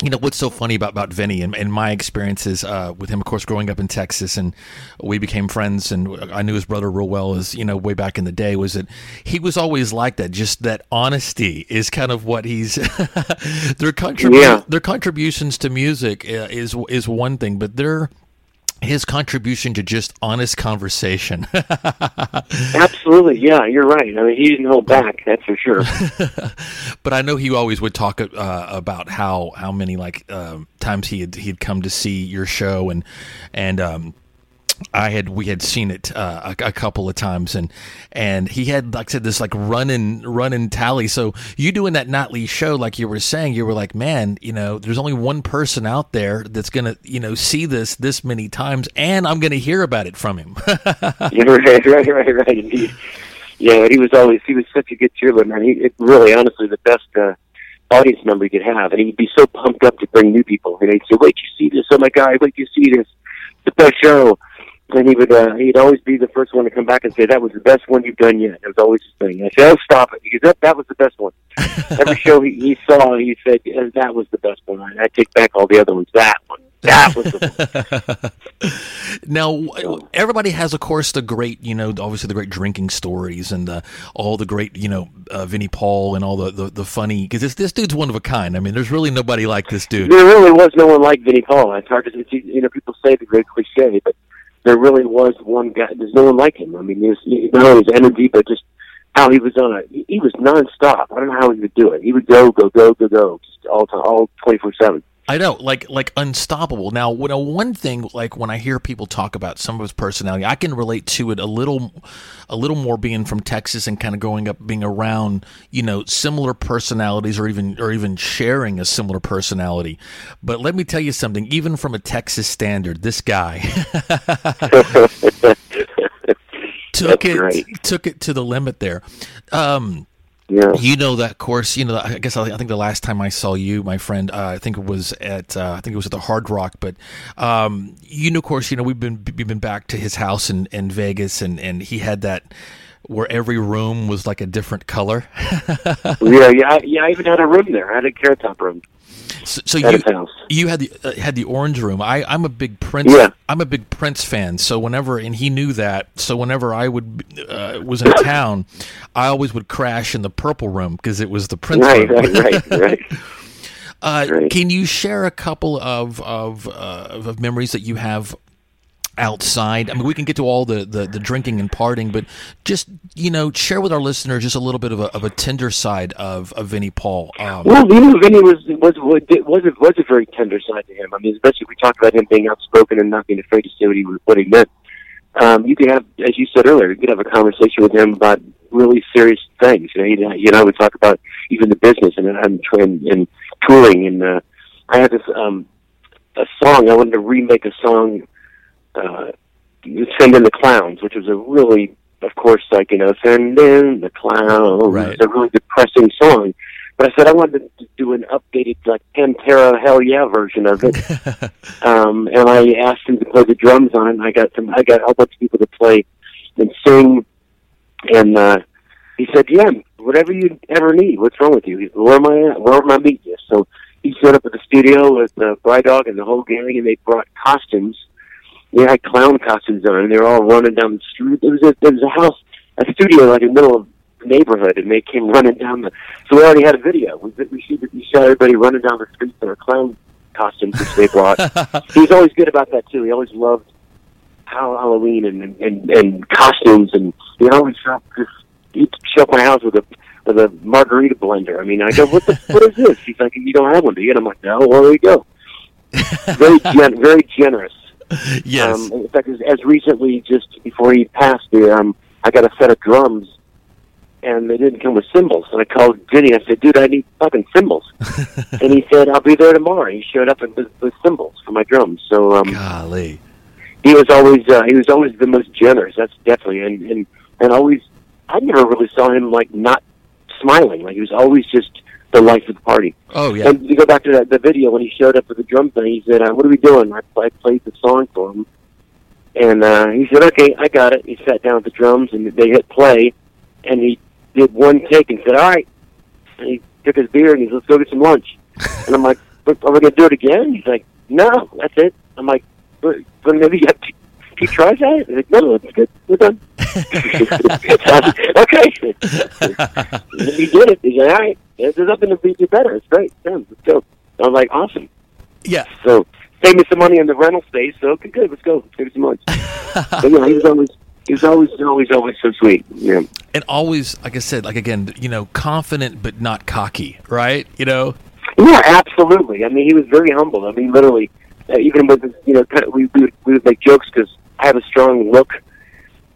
You know what's so funny about about Vinnie and, and my experiences uh, with him, of course, growing up in Texas, and we became friends, and I knew his brother real well as you know way back in the day. Was that he was always like that? Just that honesty is kind of what he's their contribu- Yeah. their contributions to music uh, is is one thing, but their his contribution to just honest conversation. Absolutely, yeah, you're right. I mean, he didn't hold back. That's for sure. but I know he always would talk uh, about how how many like um, times he had he'd come to see your show and and um, I had we had seen it uh, a, a couple of times and and he had like I said this like running running tally. So you doing that nightly show like you were saying, you were like, man, you know, there's only one person out there that's gonna you know see this this many times, and I'm gonna hear about it from him. Yeah, right, right, right, right. Indeed. Yeah, he was always he was such a good cheerleader. Man, he it really, honestly, the best uh, audience member you could have, and he'd be so pumped up to bring new people. And he'd say, "Wait, you see this? Oh my God! Wait, you see this? The best show." And he would uh, he'd always be the first one to come back and say, "That was the best one you've done yet." It was always his thing. And I said, "Oh, stop it!" Because that that was the best one. Every show he, he saw, he said, "Uh, "That was the best one." And I take back all the other ones. That one. That was the one. now everybody has of course the great you know obviously the great drinking stories and the, all the great you know uh, Vinnie Paul and all the the, the funny because this this dude's one of a kind I mean there's really nobody like this dude There really was no one like Vinnie Paul. It's hard to, you know, people say the great cliche, but there really was one guy. There's no one like him. I mean, he was, he, not only his energy, but just how he was on a. He, he was nonstop. I don't know how he would do it. He would go, go, go, go, go, just all time, all twenty four seven. I know, like like unstoppable. Now, one thing, like when I hear people talk about some of his personality, I can relate to it a little, a little more being from Texas and kind of growing up, being around, you know, similar personalities, or even or even sharing a similar personality. But let me tell you something. Even from a Texas standard, this guy took That's it great. took it to the limit there. Um, You know that course. You know, I guess I, I think the last time I saw you, my friend, uh, I think it was at uh, I think it was at the Hard Rock. But um, you know, of course, you know we've been we've been back to his house in, in Vegas, and, and he had that where every room was like a different color. Yeah, yeah, I, yeah. I even had a room there. I had a carrot top room so, so you you had the uh, had the orange room. I I'm a big Prince. Yeah. I'm a big Prince fan. So whenever and he knew that. So whenever I would uh, was in town, I always would crash in the purple room because it was the Prince Right, room. right, right, right. Uh, Right. Can you share a couple of of, uh, of of memories that you have outside? I mean, we can get to all the, the, the drinking and partying, but just you know, share with our listeners just a little bit of a, of a tender side of, of Vinnie Paul. Um, Well, you know, Vinnie was was was was a, was a very tender side to him. I mean, especially we talk about him being outspoken and not being afraid to say what he what he meant. Um, you could have, as you said earlier, you could have a conversation with him about really serious things. You know, he, you know, we talk about even the business and and, and, and touring. And uh, I had this um, a song. I wanted to remake a song, uh, "Send in the Clowns," which was a really, of course, like you know, "Send in the Clowns." Right. It's a really depressing song. But I said I wanted to do an updated, like Pantera Hell Yeah version of it. um, and I asked him to play the drums on it. And I got some, I got a whole bunch of people to play and sing. And uh, he said, "Yeah, whatever you ever need. What's wrong with you? He said, Where am I at? Where am I meeting you?" So he showed up at the studio with uh, Bride Dog and the whole gang, and they brought costumes. They had clown costumes on, and they were all running down the street. There was a there was a house, a studio, like in the middle of the neighborhood, and they came running down the. So we already had a video. We we see we shot everybody running down the street in their clown costumes, which they brought. he was always good about that too. He always loved Hall- Halloween and and and costumes, and he always showed this. He'd show up my house with a with a margarita blender. I mean, I go, what the what is this? He's like, you don't have one, do you? And I'm like, no. Well, there you go. Very gen- very generous. yes. Um, in fact, as, as recently, just before he passed, the, um, I got a set of drums, and they didn't come with cymbals. And I called Vinnie. I said, "Dude, I need fucking cymbals." and he said, "I'll be there tomorrow." He showed up with, with cymbals for my drums. So um, Golly. he was always uh, he was always the most generous. That's definitely and and and always. I never really saw him like not smiling. Like he was always just the life of the party. Oh yeah. And you go back to that the video when he showed up with the drum thing. He said, uh, "What are we doing?" I, I played the song for him, and uh, he said, "Okay, I got it." He sat down with the drums, and they hit play, and he did one take and said, "All right." And he took his beer and he said, "Let's go get some lunch." and I'm like, "But "Are we gonna do it again?" He's like, "No, that's it." I'm like, "But, but maybe you have two, two tries at it." He's like, "No, no, it's good. We're done." okay. he did it. He's like, "All right, there's nothing to beat you better. It's great. Done. Let's go." I was like, "Awesome." Yeah. So save me some money on the rental space. So okay, good. Let's go. Save me some money. but yeah, he was always He's always always always so sweet. Yeah. And always, like I said, like again, you know, confident but not cocky, right? You know. Yeah, absolutely. I mean, he was very humble. I mean, literally, uh, even with you know, kind of, we we would, we would make jokes because I have a strong look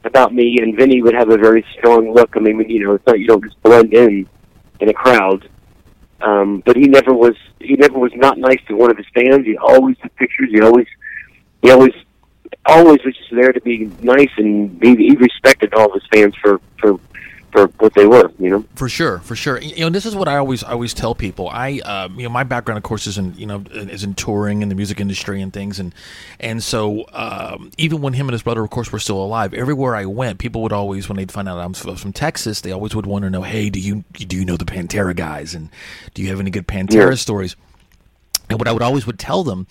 about me, and Vinnie would have a very strong look. I mean, you know, it's not you don't just blend in in a crowd. Um, but he never was he never was not nice to one of his fans. He always took pictures. He always he always always was just there to be nice, and he, he respected all of his fans for for for what they were. You know. For sure, for sure. You know, this is what I always I always tell people. I, um, you know, my background, of course, is in you know is in touring and the music industry and things, and and so um, even when him and his brother, of course, were still alive, everywhere I went, people would always, when they'd find out I'm from Texas, they always would want to know, hey, do you do you know the Pantera guys, and do you have any good Pantera Yeah. stories? And what I would always would tell them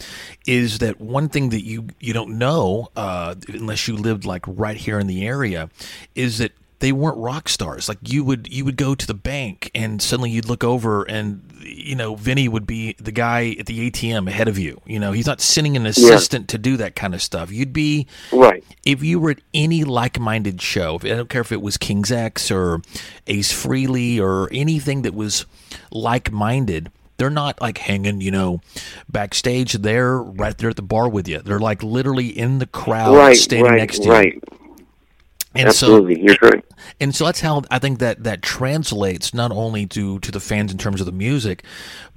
is that one thing that you you don't know uh, unless you lived like right here in the area is that they weren't rock stars. Like you would you would go to the bank and suddenly you'd look over and you know Vinnie would be the guy at the ATM ahead of you. You know he's not sending an assistant to do that kind of stuff. You'd be Right. if you were at any like-minded show, I don't care if it was King's X or Ace Frehley or anything that was like-minded, they're not like hanging, you know, backstage. They're right there at the bar with you. They're like literally in the crowd, right. standing right. next to you. right. And Absolutely, so, you're correct. And so that's how I think that that translates not only to to the fans in terms of the music,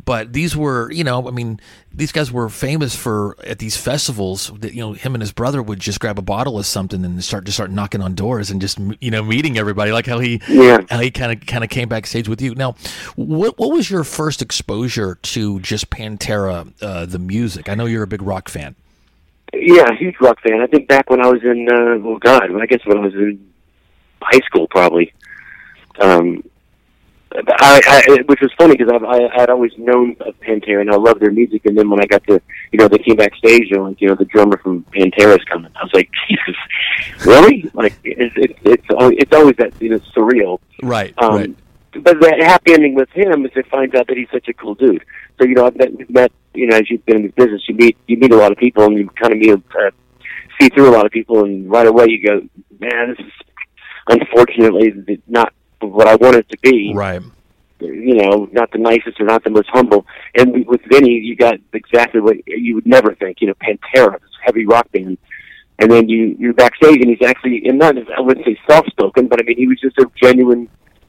but these were you know I mean these guys were famous for at these festivals that you know him and his brother would just grab a bottle of something and start just start knocking on doors and just you know meeting everybody like how he Yeah. how he kind of kind of came backstage with you. Now, what what was your first exposure to just Pantera uh, the music? I know you're a big rock fan. Yeah, huge rock fan. I think back when I was in, uh, well, God, I guess when I was in high school, probably. Um, I, I, which was funny because I, I had always known of Pantera and I loved their music. And then when I got to, you know, they came backstage and like, you know, the drummer from Pantera's coming. I was like, Jesus, really? Like, it's it's it's, al- it's always that you know surreal. Right, Um, right. But the happy ending with him is it finds out that he's such a cool dude. So you know, I've met, met you know, as you've been in this business, you meet you meet a lot of people, and you kind of meet uh, see through a lot of people, and right away you go, man, this is unfortunately not what I want it to be. Right. You know, not the nicest or not the most humble. And with Vinnie, you got exactly what you would never think. You know, Pantera, this heavy rock band. And then you you're backstage, and he's actually, and not I wouldn't say soft spoken, but I mean, he was just a genuine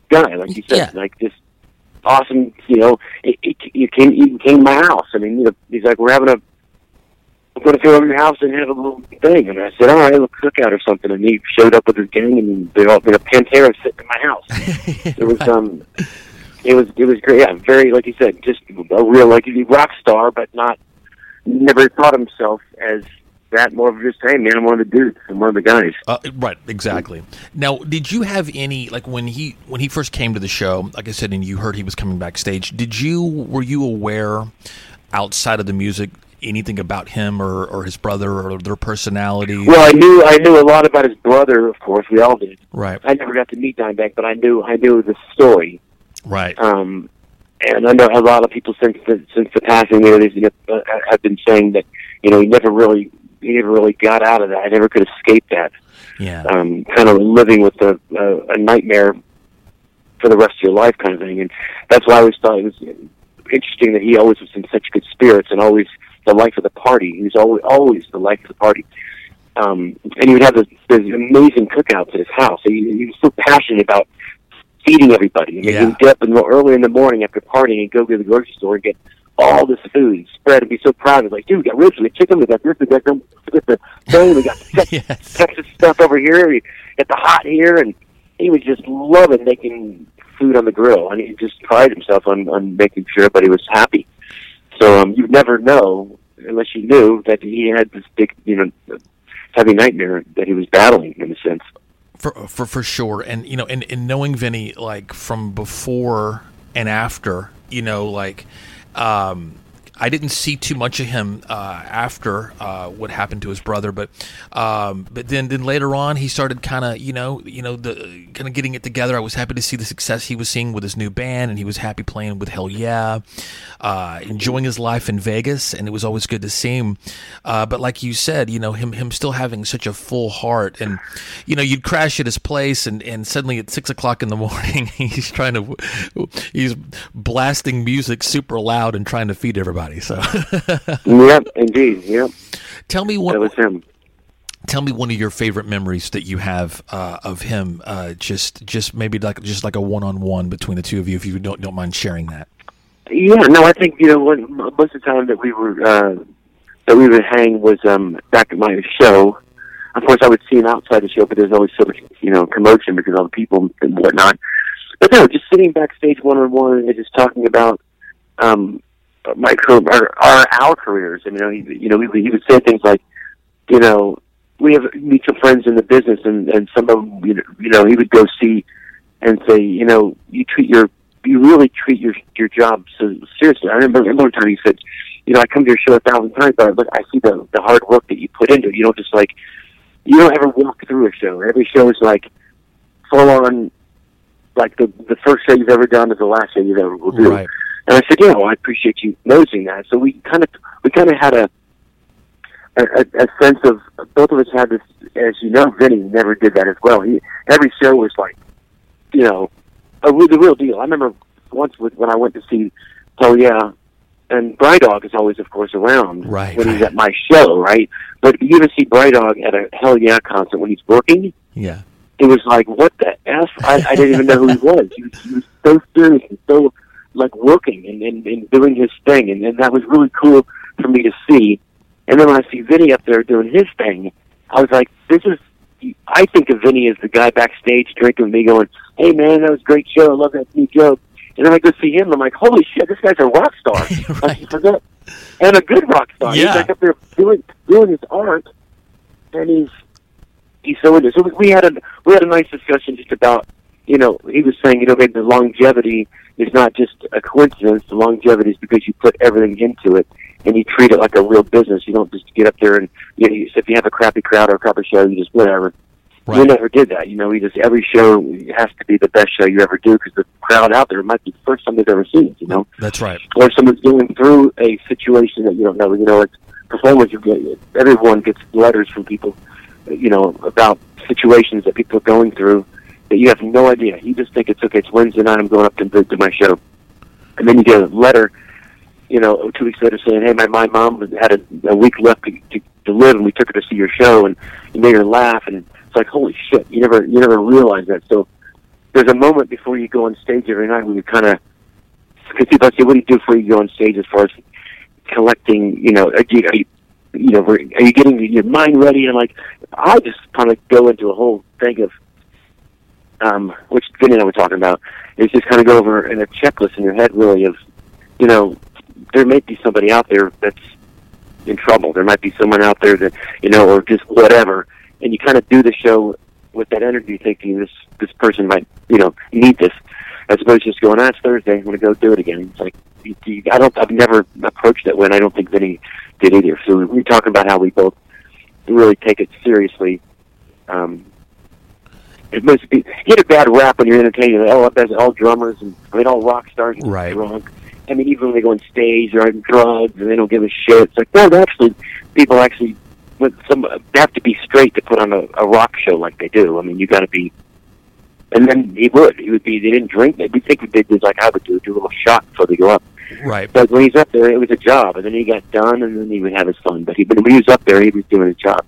guy, like you said, Yeah. like just awesome. You know, it, it, you came you came to my house. I mean, you know, he's like, we're having a I'm going to go over your house and have a little thing. And I said, all right, a cookout or something. And he showed up with his gang, and they all, you know, Pantera sitting in my house. It was, um, it was, it was great. Yeah, very, like you said, just a real, like, a rock star, but not, never thought himself as that. More of just, hey, man, I'm one of the dudes. I'm one of the guys. Uh, right, exactly. Now, did you have any like when he when he first came to the show? Like I said, and you heard he was coming backstage. Did you were you aware outside of the music anything about him or, or his brother or their personality? Well, I knew, I knew a lot about his brother. Of course, we all did. right, I never got to meet Dimebag, but I knew, I knew the story. right, Um, and I know a lot of people since the since the passing there, you know, uh, have been saying that you know he never really he never really got out of that. I never could escape that. yeah, Um, kind of living with a, a, a nightmare for the rest of your life, kind of thing. And that's why I always thought it was interesting that he always was in such good spirits and always the life of the party. He was always always the life of the party. Um, and he would have this, this amazing cookouts at his house. He, he was so passionate about feeding everybody. I mean, Yeah. he would get up in the, early in the morning after partying and go to the grocery store and get all this food spread and be so proud. He's like, dude, we got ribs, we got chicken, we got this, we got them, we got the thing, we got Tex- Yes. Texas stuff over here, we got the hot here, and he was just loving making food on the grill, and he just prided himself on on making sure everybody was happy. So um, you'd never know unless you knew that he had this big, you know, heavy nightmare that he was battling in a sense. for for for sure. And you know, and, and knowing Vinnie like from before and after, you know, like um I didn't see too much of him uh, after uh, what happened to his brother, but um, but then then later on he started kind of you know you know the kind of getting it together. I was happy to see the success he was seeing with his new band, and he was happy playing with Hell Yeah, uh, enjoying his life in Vegas, and it was always good to see him. Uh, but like you said, you know him him still having such a full heart, and you know you'd crash at his place, and, and suddenly at six o'clock in the morning he's trying to he's blasting music super loud and trying to feed everybody. So Yep, indeed. Yep, tell me that what was him. tell me one of your favorite memories that you have uh, of him. Uh, just just maybe like just like a one on one between the two of you, if you don't don't mind sharing that. Yeah, no, I think you know when, most of the time that we were uh, that we would hang was um, back at my show. Of course, I would see him outside the show, but there's always so much you know commotion because all the people and whatnot. But no, just sitting backstage one on one and just talking about um, Uh, my career, our, our careers. And you know, he, you know, he, he would say things like, you know, we have mutual friends in the business, and and some of them, you know, you know, he would go see and say, you know, you treat your you really treat your your job so seriously. I remember, one time he said, you know, I come to your show a thousand times, but look, I see the the hard work that you put into it. You don't just like you don't ever walk through a show. Every show is like full on, like the the first show you've ever done is the last show you've ever will do. Right. And I said, yeah, well, I appreciate you noticing that. So we kind of we kind of had a, a a sense of both of us had this. As you know, Vinnie never did that as well. He every show was like, you know, a, the real deal. I remember once with, when I went to see Hellyeah, and Brydog is always, of course, around Right, when he's at my show, right? But you ever see Brydog at a Hellyeah concert when he's working? Yeah. it was like, what the f? I, I didn't even know who he was. He was, he was so serious and so like working and, and, and doing his thing, and, and that was really cool for me to see. And then when I see Vinnie up there doing his thing, I was like, this is. I think of Vinnie as the guy backstage drinking with me, going, "Hey man, that was a great show. I love that new joke." And then I go see him. I'm like, "Holy shit, this guy's a rock star!" Right. And a good rock star. Yeah. He's like up there doing doing his art, and he's he's so into. It. So we had a we had a nice discussion just about you know he was saying you know maybe the longevity is not just a coincidence. The longevity is because you put everything into it and you treat it like a real business. You don't just get up there and you know you, if you have a crappy crowd or a crappy show, you just whatever. We Right. never did that. You know, we just every show has to be the best show you ever do because the crowd out there might be the first time they've ever seen it. You know That's right. or someone's going through a situation that you don't know. You know, like performers, you get everyone gets letters from people, you know, about situations that people are going through that you have no idea. You just think it's okay. It's Wednesday night. I'm going up to do my show, and then you get a letter, you know, two weeks later saying, "Hey, my my mom had a, a week left to, to, to live, and we took her to see your show, and you made her laugh." And it's like, holy shit! You never you never realize that. So there's a moment before you go on stage every night when you kind of because people say, "What do you do before you go on stage?" As far as collecting, you know, are you, are you, you know, are you getting your mind ready? And like, I just kind of go into a whole thing of, um, which Vinnie and I were talking about, is just kind of go over in a checklist in your head, really, of, you know, there may be somebody out there that's in trouble. There might be someone out there that, you know, or just whatever, and you kind of do the show with that energy, thinking this this person might, you know, need this, as opposed to just going, ah, it's Thursday, I'm going to go do it again. It's like, you, you, I don't, I've never approached that way, and I don't think Vinny did either. So we were talking about how we both really take it seriously. Um, it must be you get a bad rap when you're entertaining. Oh, that's all drummers and I mean all rock stars are Right. drunk. I mean, even when they go on stage, they're on drugs and they don't give a shit. It's like no, actually people actually with some they have to be straight to put on a, a rock show like they do. I mean, you got to be. And then he would. He would be. They didn't drink. They think they did like I would do, do a little shot before they go up. Right. But when he's up there, it was a job, and then he got done, and then he would have his fun. But he, but when he was up there, he was doing his job.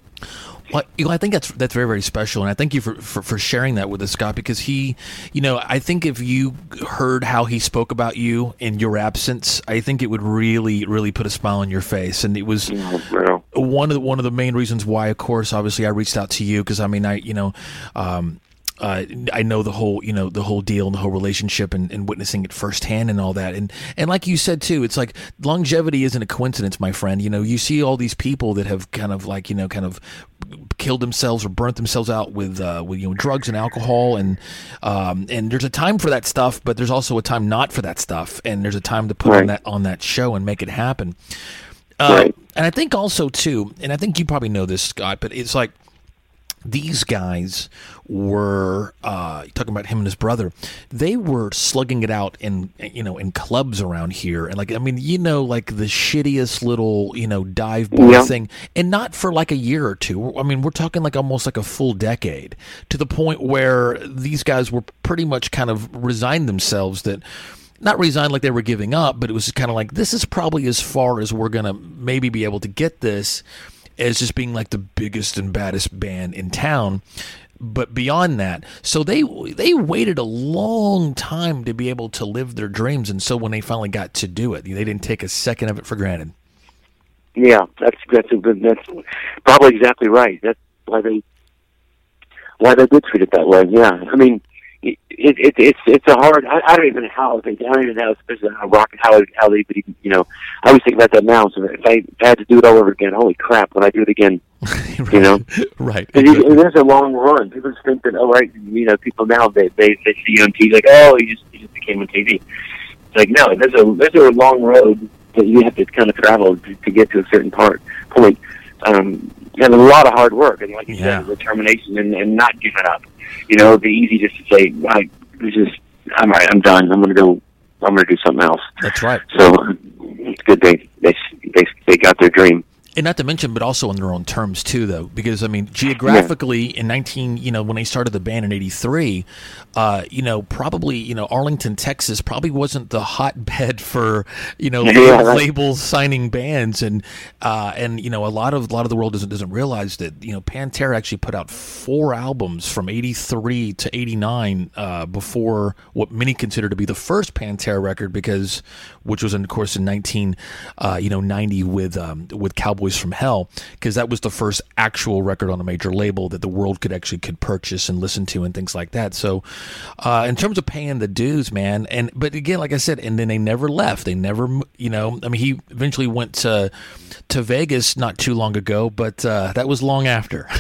Well, you know, I think that's that's very very special, and I thank you for, for, for sharing that with us, Scott. Because he, you know, I think if you heard how he spoke about you in your absence, I think it would really really put a smile on your face. And it was You know, you know. one of the, one of the main reasons why, of course, obviously, I reached out to you because I mean, I you know. Um, uh, I know the whole, you know, the whole deal and the whole relationship and, and witnessing it firsthand and all that. And, and like you said too, it's like longevity isn't a coincidence, my friend. You know, you see all these people that have kind of like, you know, kind of killed themselves or burnt themselves out with, uh, with, you know, drugs and alcohol. And, um, and there's a time for that stuff, but there's also a time not for that stuff. And there's a time to put on that, on that show and make it happen. Uh, Right. And I think also too, and I think you probably know this, Scott, but it's like these guys were uh, talking about him and his brother. They were slugging it out in you know in clubs around here, and like I mean, you know, like the shittiest little you know dive bar Yeah. thing, and not for like a year or two. I mean, we're talking like almost like a full decade, to the point where these guys were pretty much kind of resigned themselves that not resigned like they were giving up, but it was kind of like this is probably as far as we're gonna maybe be able to get this as just being like the biggest and baddest band in town. But beyond that, so they they waited a long time to be able to live their dreams, and so when they finally got to do it, they didn't take a second of it for granted. Yeah, that's that's. That's probably exactly right. That's why they why they did treat it that way. Yeah, I mean, it, it, it it's it's a hard. I, I don't even know how they. I don't even know especially how rock how how they. You know, I always think about that now. So if I had to do it all over again, holy crap! When I do it again, right. You know? right? And it, it is a long run. People just think that, oh, right, you know, people now they they, they see you on TV like, oh, you just you just became on TV. It's like no, there's a there's a long road that you have to kind of travel to, to get to a certain part point. Um, and a lot of hard work, and like you Yeah. said, determination, and, and not giving up. You know, it'd be easy just to say, I this is I'm all right, I'm done. I'm gonna go. I'm gonna do something else. That's right. So it's good they they they they got their dream. And not to mention, but also on their own terms too, though, because I mean, geographically, in nineteen, you know, when they started the band in '83, uh, you know, probably, you know, Arlington, Texas, probably wasn't the hotbed for, you know, Yeah, right. labels signing bands, and uh, and you know, a lot of a lot of the world doesn't doesn't realize that you know, Pantera actually put out four albums from '83 to '89 uh, before what many consider to be the first Pantera record, because which was, of course, in 19, uh, you know, 90 with um, with Cowboys from Hell, because that was the first actual record on a major label that the world could actually could purchase and listen to and things like that. So, uh, in terms of paying the dues, man, and but again, like I said, and then they never left. They never, you know, I mean, he eventually went to to Vegas not too long ago, but uh, that was long after.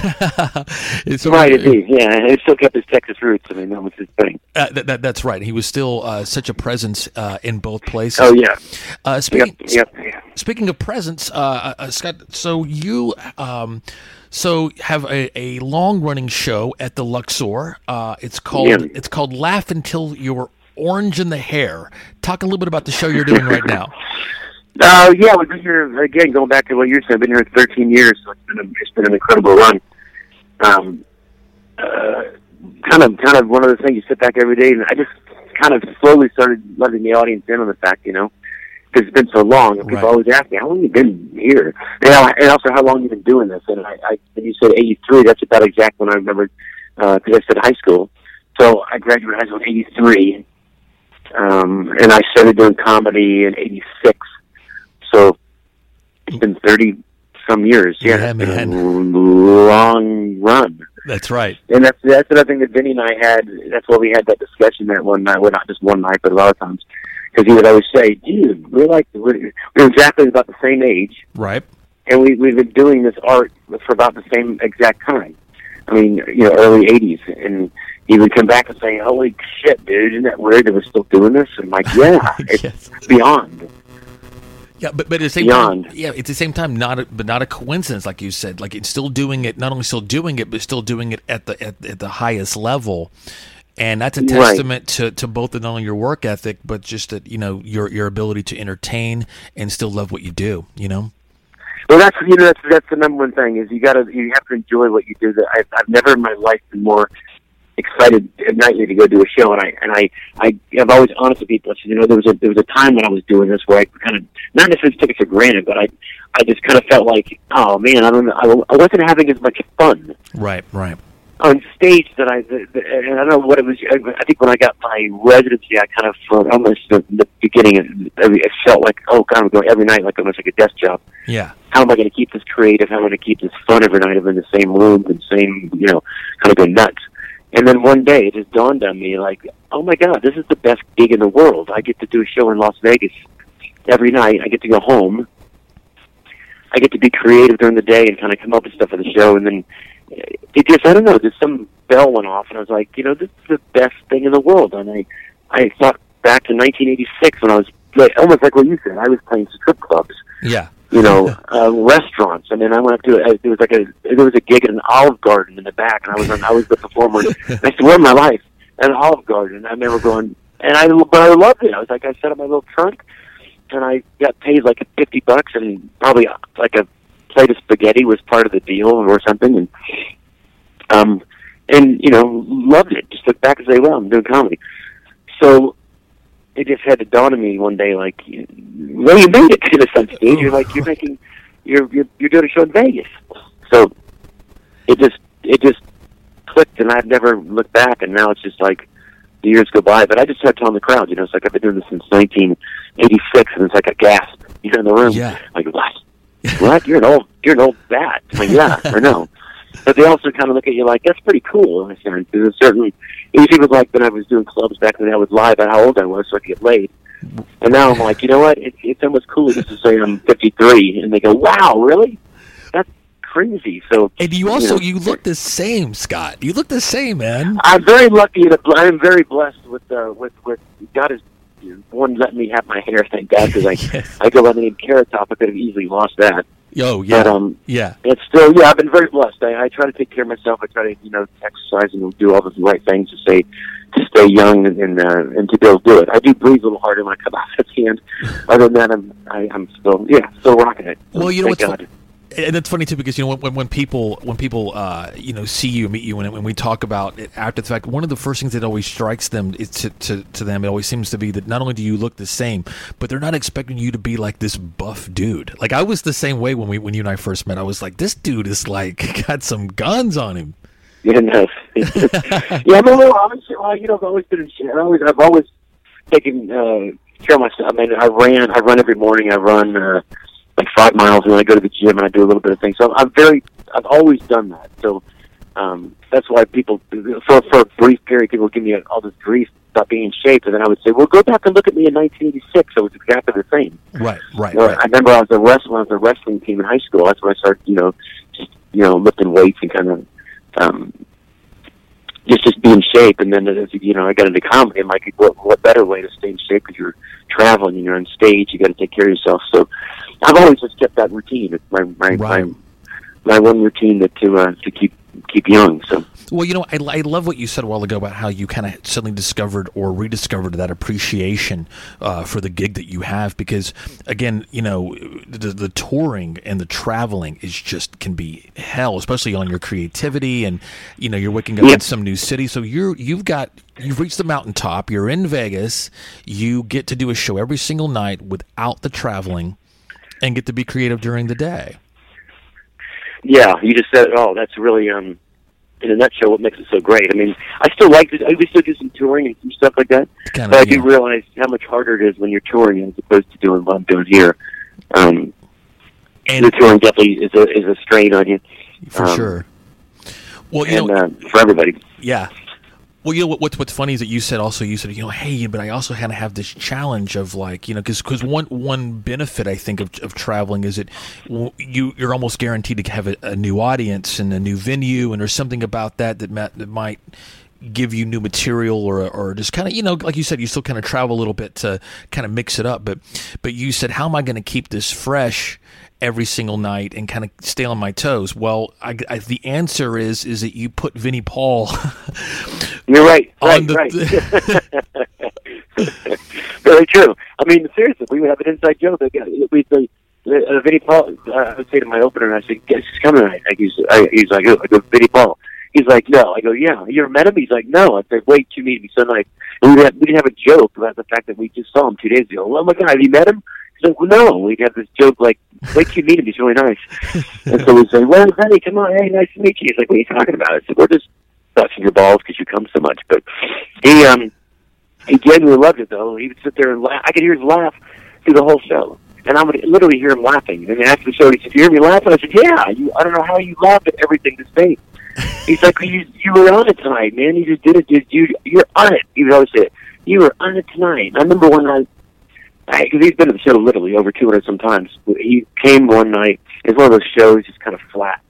It's Right, indeed. Yeah, he still kept his Texas roots. I mean, that was his thing. Uh, that, that, that's right. He was still uh, such a presence uh, in both places. Oh yeah. Uh, speaking, Yep. yeah. speaking of presence, uh, uh, Scott. So you, um, so have a, a long running show at the Luxor. Uh, it's called Yeah. it's called Laugh Until You're Orange in the Hair. Talk a little bit about the show you're doing right now. Uh, yeah, we've been here again. Going back to what you're saying, I've been here 13 years, so it's been a, it's been an incredible run. Um, uh, kind of, kind of one of the things you sit back every day, and I just kind of slowly started letting the audience in on the fact, you know, because it's been so long, and people Right. always ask me, "How long you been here?" And, I- and also, how long you been doing this? And I, I when you said 83, that's about exact when I remembered, because I said high school. So I graduated high school in 83, um, and I started doing comedy in '86. So it's been 30 some years. Yeah, Yeah, man. long run. That's right. And that's that's another thing that Vinnie and I had. That's why we had that discussion that one night. Well, not just one night, but a lot of times. Because he would always say, "Dude, we're like we're, we're exactly about the same age, Right. and we we've been doing this art for about the same exact time. I mean, you know, early '80s." And he would come back and say, "Holy shit, dude! Isn't that weird that we're still doing this?" And I'm like, "Yeah, it's Yes. beyond." Yeah, but but at the same Beyond. time, yeah, it's the same time not a, but not a coincidence, like you said. Like it's still doing it, not only still doing it, but still doing it at the at, at the highest level, and that's a Right. testament to, to both not only your work ethic, but just that you know your your ability to entertain and still love what you do. You know, Well, that's you know that's that's the number one thing is you gotta you have to enjoy what you do. That I've, I've never in my life been more excited at nightly to go do a show, and I and I I I've always honest with people. I said, you know, there was a there was a time when I was doing this where I kind of not necessarily took it for granted, but I I just kind of felt like, oh man, I don't know, I, I wasn't having as much fun right, right, on stage that I, the, the, and I don't know what it was. I think when I got my residency, I kind of, almost the, the beginning, it felt like, oh God, I'm going every night like almost like a desk job yeah, how am I going to keep this creative? How am I going to keep this fun every night? I'm in the same room and same, you know, kind of go nuts. And then one day it just dawned on me, like, oh my God, this is the best gig in the world. I get to do a show in Las Vegas every night. I get to go home. I get to be creative during the day and kind of come up with stuff for the show. And then uh, it just, I don't know, just some bell went off, and I was like, you know, this is the best thing in the world. And I, I thought back to 1986 when I was like, almost like what you said. I was playing strip clubs yeah, you know, uh, restaurants. I mean, I went up to uh, there was like a there was a gig at an Olive Garden in the back, and I was on, I was the performer. and I swear my life at an Olive Garden. I remember going, and I but I loved it. I was like, I set up my little trunk, and I got paid like fifty bucks, and probably uh, like a plate of spaghetti was part of the deal or something, and um, and you know, loved it. Just look back and say, well, I'm doing comedy. So it just had to dawn on me one day, like, well, you made it to the sun stage. You're like, you're making, you're you're you're doing a show in Vegas. So it just it just clicked, and I've never looked back. And now it's just like the years go by. But I just started telling the crowd, you know, it's like I've been doing this since 1986, and it's like a gasp. You're in the room, Yeah. like what? What? You're an old you're an old bat. I'm like, yeah, or no. But they also kind of look at you like that's pretty cool. In a sense, there's a certain. It was like when I was doing clubs back then. I was live at how old I was, so I could get laid. And now I'm like, you know what? It's it's almost cooler just to say I'm 53, and they go, "Wow, really? That's crazy." So, and you also know, you look the same, Scott. You look the same, man. I'm very lucky that I'm very blessed with uh, with with God has one let me have my hair. Thank God, because I Yes. I go by the name Carrot Top. I could have easily lost that. Oh yeah, But um, yeah, it's still yeah. I've been very blessed. I, I try to take care of myself. I try to you know exercise and do all the right things to stay to stay young and and, uh, and to be able to do it. I do breathe a little harder when I come out of the hand. Other than that, I'm I, I'm still yeah still rocking it. Well, you know Thank what's God. And it's funny too because you know when, when people when people uh, you know see you meet you and when we talk about it after the fact one of the first things that always strikes them is to, to, to them it always seems to be that not only do you look the same but they're not expecting you to be like this buff dude like I was the same way when we when you and I first met I was like this dude is like got some guns on him Yeah, no. yeah, I'm a little obviously. Well, you know, I've always been. I always, I've always taken uh, care of myself. I mean, I ran. I run every morning. I run uh, like five miles, and then I go to the gym and I do a little bit of things. So I'm very. I've always done that. So um, that's why people, for for a brief period, people give me all this grief about being in shape, and then I would say, "Well, go back and look at me in 1986. I was exactly the same." right right know, right I remember I was a wrestler. I was a wrestling team in high school. That's when I started, you know, just you know, lifting weights and kind of um, just just be in shape. And then as you know, I got into comedy. I'm like, what what better way to stay in shape? Because you're traveling and you're on stage. You got to take care of yourself. So I've always just kept that routine. It's my my Right. my, my one routine that to uh, to keep keep young. So Well, you know, I, I love what you said a while ago about how you kind of suddenly discovered or rediscovered that appreciation uh, for the gig that you have. Because again, you know, the, the touring and the traveling is just can be hell, especially on your creativity and you know you're waking up in some new city. So you're you've got you've reached the mountaintop. You're in Vegas. You get to do a show every single night without the traveling, and get to be creative during the day. Yeah, you just said it all. That's really, um, in a nutshell, what makes it so great. I mean, I still like to, I we still do some touring and some stuff like that. Kind But I of do realize how much harder it is when you're touring as opposed to doing what I'm doing here. Um, and the touring definitely is a is a strain on you, for um, sure. Well, you and know, uh, for everybody. Yeah. Well, you know what, what's what's funny is that you said also you said you know hey but I also kind of have this challenge of like you know because because one one benefit I think of, of traveling is that you you're almost guaranteed to have a, a new audience and a new venue and there's something about that that, that might give you new material or or just kind of you know like you said you still kind of travel a little bit to kind of mix it up but but you said how am I going to keep this fresh every single night and kind of stay on my toes well I, I, the answer is is that you put Vinnie Paul You're right. Right. the- right. Very true. I mean, seriously, we would have an inside joke. We'd say, uh, Vinnie Paul. Uh, I would say to my opener, and I said, "Guess he's coming tonight?" Like, he's, I, he's like, "I go, Vinnie Paul." He's like, "No." I go, "Yeah." You ever met him? He's like, "No." I said, "Wait, you meet me so nice." And we'd have, we'd have a joke about the fact that we just saw him two days ago. Oh my God, have you met him? Like, no. We'd have this joke like, "Wait till you meet him. He's really nice." and so we'd say, "Well, Vinnie, come on. Hey, nice to meet you." He's like, "What are you talking about?" I said, "We're just busting your balls because you come so much." But he um he genuinely loved it though. He would sit there and laugh. I could hear his laugh through the whole show, and I would literally hear him laughing. And after the show, he said, "You hear me laughing?" I said, "Yeah." You, I don't know how you laughed at everything this day. He's like, "You you were on it tonight, man. You just did it. Dude. You you're on it." He would always say, it. "You were on it tonight." I remember one night. Because he's been to the show literally over 200 sometimes. He came one night. It's one of those shows, just kind of flat.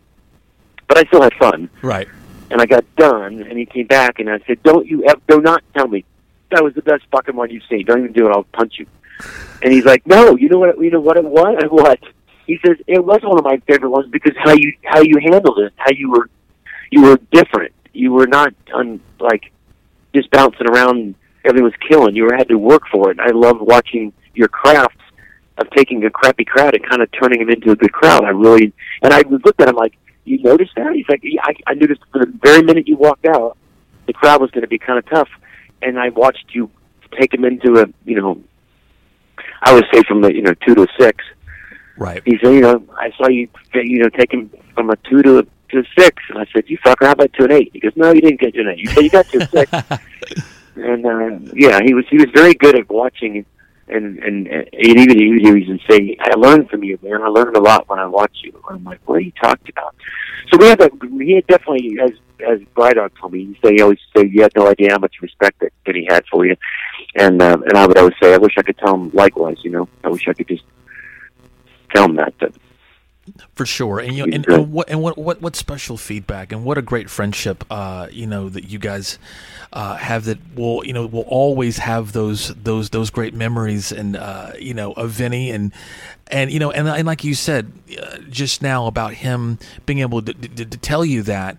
But I still had fun right and I got done, and he came back, and I said, "Don't you ever, do not tell me that was the best fucking one you've seen. Don't even do it. I'll punch you." And he's like, "No, you know what? You know what it was? What?" He says, "It was one of my favorite ones because how you how you handled it, how you were you were different. You were not on like just bouncing around. Everything was killing. You were had to work for it. I loved watching your craft." Of taking a crappy crowd and kind of turning them into a good crowd, I really and I looked at him like, you noticed that? He's like, yeah, I, I noticed the very minute you walked out, the crowd was going to be kind of tough, and I watched you take him into a, you know, I would say from the, you know, two to a six. right He said, you know, I saw you, you know, take him from a two to a, to a six, and I said, you fucker, how about to an eight? He goes, no, you didn't get to an eight. You said you got to a six, and uh, yeah, he was he was very good at watching. And and, and even he would even say, "I learned from you, man. I learned a lot when I watched you." And I'm like, "What are you talking about?" So we had that. He had definitely, as as Brydog told me, he said he always said you had no idea how much respect that, that he had for you, and uh, and I would always say, I wish I could tell him likewise. You know, I wish I could just tell him that. that for sure. And you know, and, and what and what what what special feedback and what a great friendship uh you know that you guys uh have that will you know will always have those those those great memories and uh you know of Vinnie. And and you know and, and like you said uh, just now about him being able to, to, to tell you that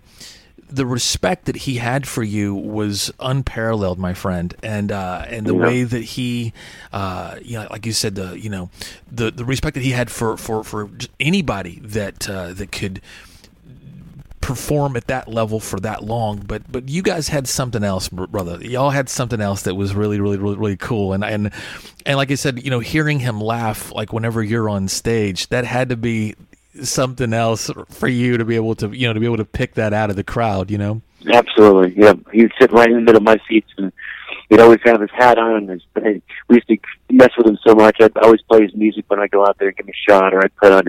the respect that he had for you was unparalleled, my friend, and uh, and the Yeah. way that he, uh, you know, like you said, the you know, the the respect that he had for for for anybody that uh, that could perform at that level for that long. But but you guys had something else brother. Y'all had something else that was really really really really cool. And and and like i said you know hearing him laugh like whenever you're on stage that had to be something else for you to be able to you know to be able to pick that out of the crowd you know Absolutely, yeah. He'd sit right in the middle of my seats, and he'd always have his hat on. And his, and we used to mess with him so much. I'd always play his music when I go out there and give him a shot, or I'd put on.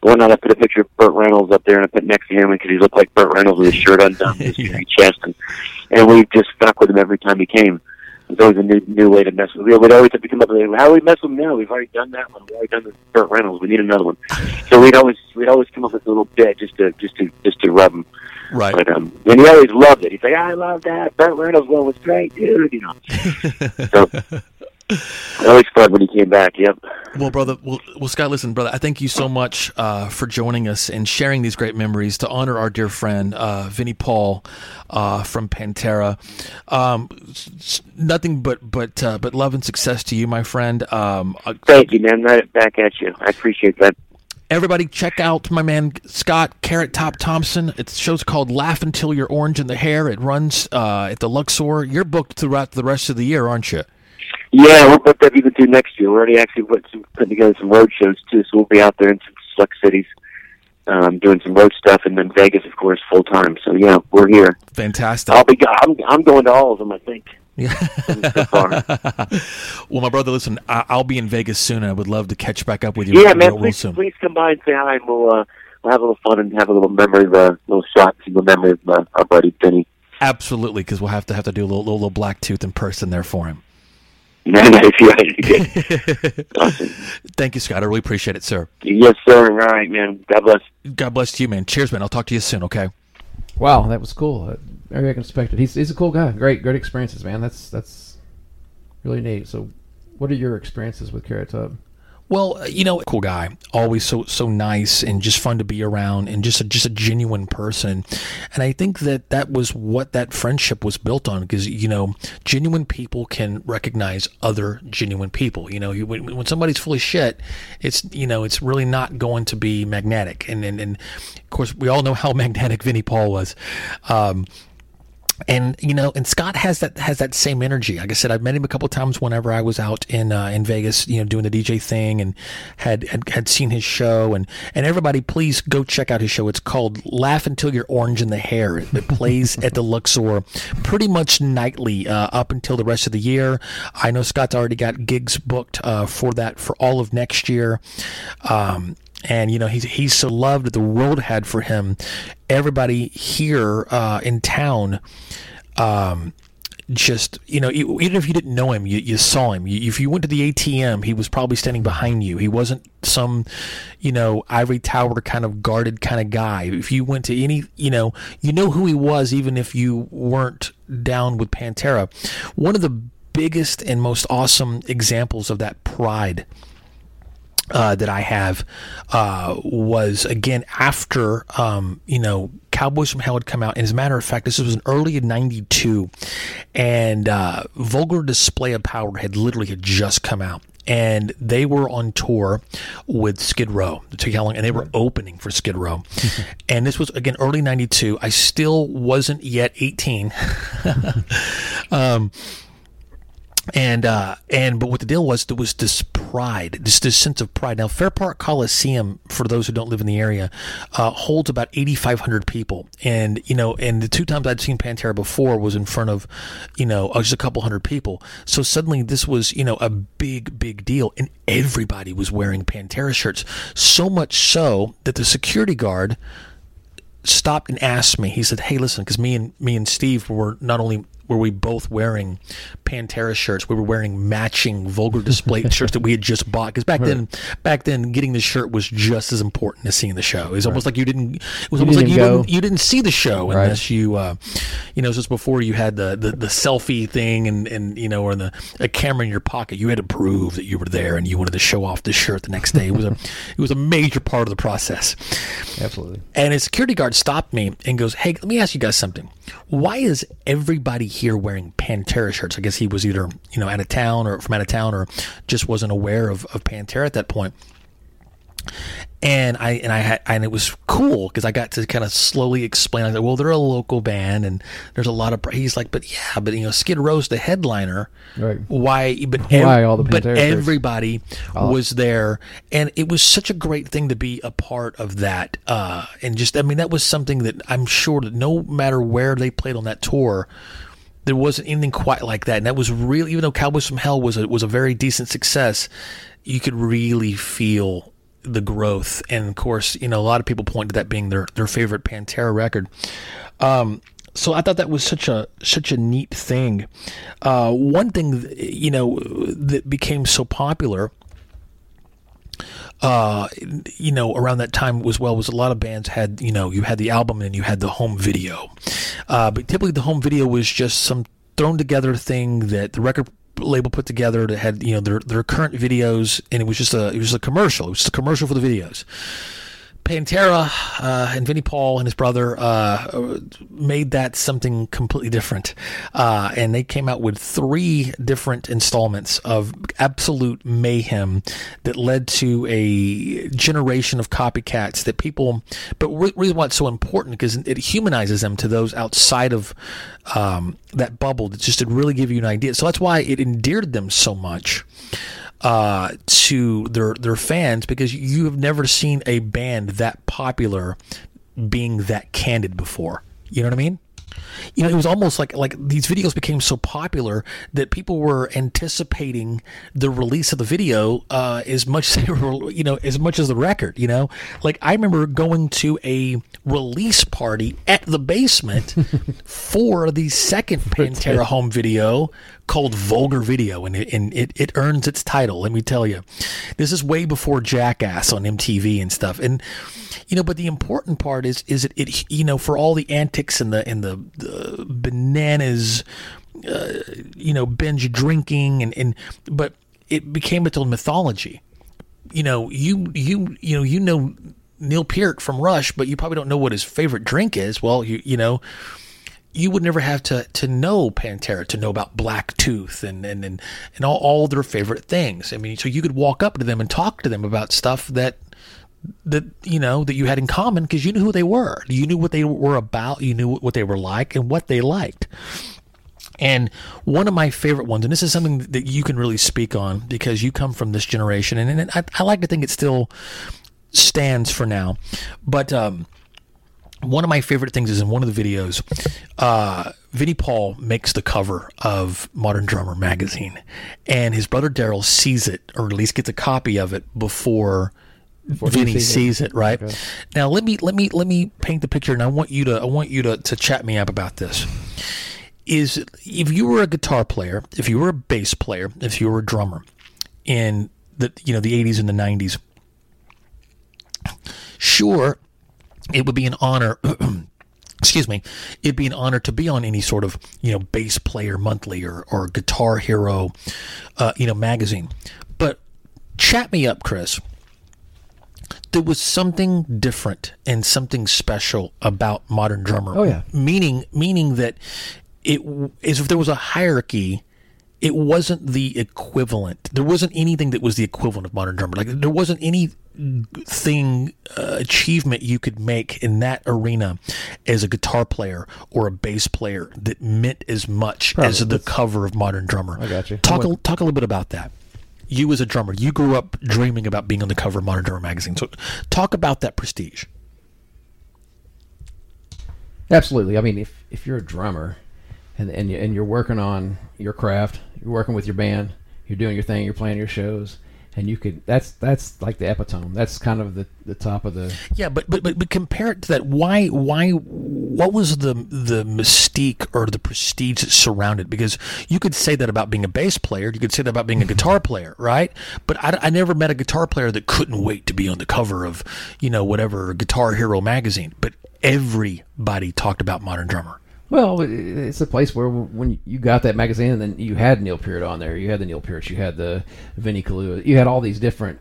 One night I put a picture of Burt Reynolds up there, and I put next to him because he looked like Burt Reynolds with his shirt undone, his Yeah. yeah. chest, and and we just stuck with him every time he came. It was always a new new way to mess with. We'd always have to come up with, how do we mess with him now? We've already done that one. We've already done this Burt Reynolds. We need another one. So we'd always we'd always come up with a little bit just to just to just to rub him. right But um, and he always loved it. He'd say, "I love that." Burt Reynolds one was great, dude. You know. so always fun when he came back. Yep. Well, brother, well, well, Scott, listen, brother, I thank you so much uh, for joining us and sharing these great memories to honor our dear friend uh, Vinnie Paul uh, from Pantera. Um, nothing but but uh, but love and success to you, my friend. Um, uh, Thank you, man. Right back at you. I appreciate that. everybody, check out my man Scott Carrot Top Thompson. It's the show's called "Laugh Until You're Orange in the Hair." It runs uh, at the Luxor. You're booked throughout the rest of the year, aren't you? Yeah, we're booked up even through next year. We're already actually put some, putting together some road shows too, so we'll be out there in some select cities, um, doing some road stuff, and then Vegas, of course, full time. So yeah, we're here. Fantastic. I'll be. I'm, I'm going to all of them. I think. Yeah. Well, my brother, listen, I- I'll be in Vegas soon, and I would love to catch back up with you. Yeah, real, man. real Please, soon. please come by and say hi, and we'll uh, we'll have a little fun and have a little memory of a little shot, single memory of uh, our buddy Vinnie. Absolutely, because we'll have to have to do a little, little little black tooth in person there for him. nice, yeah, good. awesome. Thank you, Scott. I really appreciate it, sir. Yes, sir. All right, man. God bless. God bless you, man. Cheers, man. I'll talk to you soon. Okay. Wow, that was cool. Uh, very unexpected. He's he's a cool guy. Great great experiences, man. That's that's really neat. So, what are your experiences with Carrot Top? Well, uh, you know, cool guy, always so so nice and just fun to be around, and just a, just a genuine person. And I think that that was what that friendship was built on, because you know, genuine people can recognize other genuine people. You know, when, when somebody's full of shit, it's you know, it's really not going to be magnetic. And and, and of course, we all know how magnetic Vinnie Paul was. Um, and you know, and Scott has that has that same energy. Like I said, I've met him a couple of times whenever I was out in uh, in Vegas, you know, doing the DJ thing, and had, had had seen his show. And and everybody, please go check out his show. It's called Laugh Until You're Orange in the Hair. It, it plays at the Luxor pretty much nightly uh, up until the rest of the year. I know Scott's already got gigs booked uh, for that for all of next year. Um, and you know he's he's so loved the world had for him. Everybody here uh, in town, um, just you know, even if you didn't know him, you, you saw him. If you went to the ATM, he was probably standing behind you. He wasn't some, you know, ivory tower kind of guarded kind of guy. If you went to any, you know, you know who he was, even if you weren't down with Pantera. One of the biggest and most awesome examples of that pride uh, that I have uh, was again after um, you know Cowboys from Hell had come out, and as a matter of fact, this was an early '92, and uh, Vulgar Display of Power had literally had just come out. And they were on tour with Skid Row. Took how long? And they were opening for Skid Row. and this was again early '92. I still wasn't yet 18. um, and uh, and but what the deal was, there was this pride, this this sense of pride. Now, Fair Park Coliseum, for those who don't live in the area, uh, holds about eighty five hundred people, and you know, and the two times I'd seen Pantera before was in front of, you know, uh, just a couple hundred people. So suddenly this was, you know, a big big deal, and everybody was wearing Pantera shirts. So much so that the security guard stopped and asked me. He said, "Hey, listen, because me and me and Steve were not only were we both wearing Pantera shirts. We were wearing matching vulgar display shirts that we had just bought because back then, back then, getting the shirt was just as important as seeing the show. It was almost like you didn't. It was You almost like you didn't, you didn't see the show Right. unless you, uh, you know, just before you had the, the, the selfie thing and, and you know, or the a camera in your pocket. You had to prove that you were there and you wanted to show off the shirt the next day. It was a it was a major part of the process. Absolutely. And a security guard stopped me and goes, Hey, let me ask you guys something. Why is everybody here wearing Pantera shirts? I guess he was either, you know, out of town or from out of town or just wasn't aware of, of Pantera at that point. And I and I had and it was cool because I got to kind of slowly explain. I said, "Well, they're a local band, and there's a lot of." He's like, "But yeah, but you know, Skid Row's the headliner. Right. Why? But Why all the but Pantera shirts? everybody was there, and it was such a great thing to be a part of that. Uh, and just, I mean, that was something that I'm sure that no matter where they played on that tour, there wasn't anything quite like that. And that was really, even though Cowboys from Hell was a was a very decent success, you could really feel the growth. And of course, you know, a lot of people point to that being their their favorite Pantera record. Um, so I thought that was such a such a neat thing. Uh, one thing, you know, that became so popular uh, you know, around that time as well was a lot of bands had, you know, you had the album and you had the home video. Uh, but typically the home video was just some thrown together thing that the record label put together that had, you know, their, their current videos and it was just a, it was a commercial. It was a commercial for the videos. Pantera uh, and Vinnie Paul and his brother uh, made that something completely different, uh, and they came out with three different installments of absolute mayhem that led to a generation of copycats that people. But re- reason why it's so important because it humanizes them to those outside of um, that bubble. That just to really give you an idea. So that's why it endeared them so much uh, to their their fans because you have never seen a band that popular being that candid before. You know what I mean? You know, it was almost like like these videos became so popular that people were anticipating the release of the video uh, as much as they were, you know, as much as the record. You know, like I remember going to a release party at the basement for the second Pantera home video called Vulgar Video, and it, and it, it earns its title. Let me tell you, this is way before Jackass on MTV and stuff. And you know, but the important part is is it, it you know for all the antics and the and the, the bananas, uh, you know, binge drinking and and but it became its own mythology. You know, you you you know you know Neil Peart from Rush, but you probably don't know what his favorite drink is. Well, you you know you would never have to to know Pantera to know about Black Tooth and and and, and all, all their favorite things. I mean, so you could walk up to them and talk to them about stuff that that you know that you had in common because you knew who they were. You knew what they were about. You knew what they were like and what they liked. And one of my favorite ones, and this is something that you can really speak on because you come from this generation, and, and I, I like to think it still stands for now. But um, one of my favorite things is in one of the videos, uh, Vinnie Paul makes the cover of Modern Drummer magazine, and his brother Darrell sees it, or at least gets a copy of it before. he Vinnie sees it. sees it, right? Okay. Now let me let me let me paint the picture, and I want you to I want you to to chat me up about this. Is if you were a guitar player, if you were a bass player, if you were a drummer in the you know the eighties and the nineties, sure, it would be an honor. excuse me, it'd be an honor to be on any sort of you know bass player monthly or or guitar hero, uh, you know magazine. But chat me up, Chris there was something different and something special about modern drummer. Oh, yeah. meaning meaning that it w- if there was a hierarchy. It wasn't the equivalent. There wasn't anything that was the equivalent of modern drummer. Like there wasn't any thing uh, achievement you could make in that arena as a guitar player or a bass player that meant as much as Probably. the cover of modern drummer. I got you. Talk a, talk a little bit about that. You as a drummer, you grew up dreaming about being on the cover of Modern Drummer magazine. So talk about that prestige. Absolutely. I mean, if if you're a drummer, and and you, and you're working on your craft, you're working with your band, you're doing your thing, you're playing your shows, and you could that's that's like the epitome. That's kind of the the top of the Yeah, but but but, but compare it to that. Why why what was the the mystique or the prestige that surrounded? Because you could say that about being a bass player. You could say that about being a guitar player, right? But I, I never met a guitar player that couldn't wait to be on the cover of you know whatever Guitar Hero magazine. But everybody talked about Modern Drummer. Well, it's a place where when you got that magazine, and then you had Neil Peart on there. You had the Neil Peart. You had the Vinnie Colaiuta. You had all these different,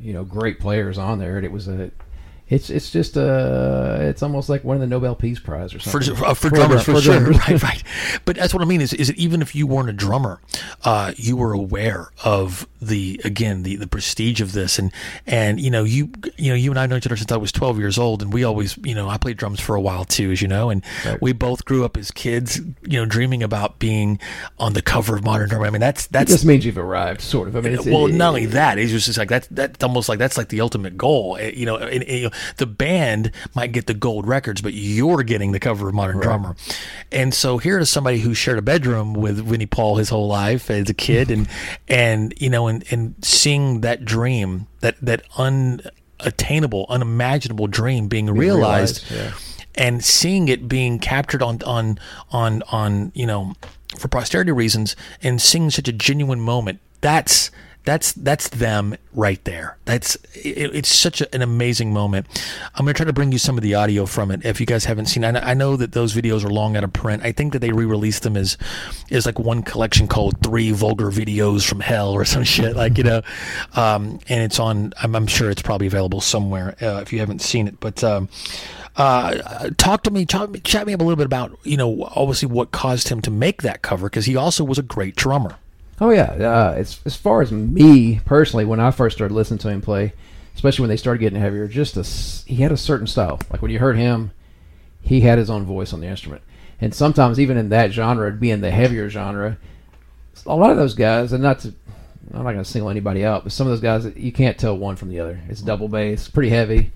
you know, great players on there, and it was a. It's it's just uh it's almost like winning the Nobel Peace Prize or for, something uh, for drummers, for, sure. drummers. Right, right. But that's what I mean is, is that even if you weren't a drummer, uh, you were aware of the again the, the prestige of this, and and you know you you know you and I know each other since I was twelve years old, and we always you know I played drums for a while too, as you know, and we both grew up as kids, you know, dreaming about being on the cover of Modern Drummer. I mean, that's It that's just means you've arrived, sort of. I mean, well, it- not only that, it's just like that's that's almost like that's like the ultimate goal. Eh, You know, and, and, you know, the band might get the gold records, but you're getting the cover of Modern Drummer. And so here is somebody who shared a bedroom with Vinnie Paul his whole life as a kid, and and you know, and and seeing that dream, that that unattainable, unimaginable dream being realized realized, yeah. and seeing it being captured on on on on you know for posterity reasons and seeing such a genuine moment that's that's that's them right there. That's it, it's such a, an amazing moment. I'm to try to bring you some of the audio from it if you guys haven't seen I I know that those videos are long out of print. I think that they re-released them as is like one collection called three vulgar videos from hell or some shit like you know? Um, and it's on I'm, I'm sure it's probably available somewhere uh, if you haven't seen it. But um, uh, talk to me, talk, chat me up a little bit about, you know, obviously what caused him to make that cover because he also was a great drummer. Oh yeah, uh, as as far as me personally, when I first started listening to him play, especially when they started getting heavier, just a he had a certain style. Like when you heard him, he had his own voice on the instrument, and sometimes even in that genre, being the heavier genre, a lot of those guys, and not to, I'm not going to single anybody out, but some of those guys you can't tell one from the other. It's double bass, pretty heavy,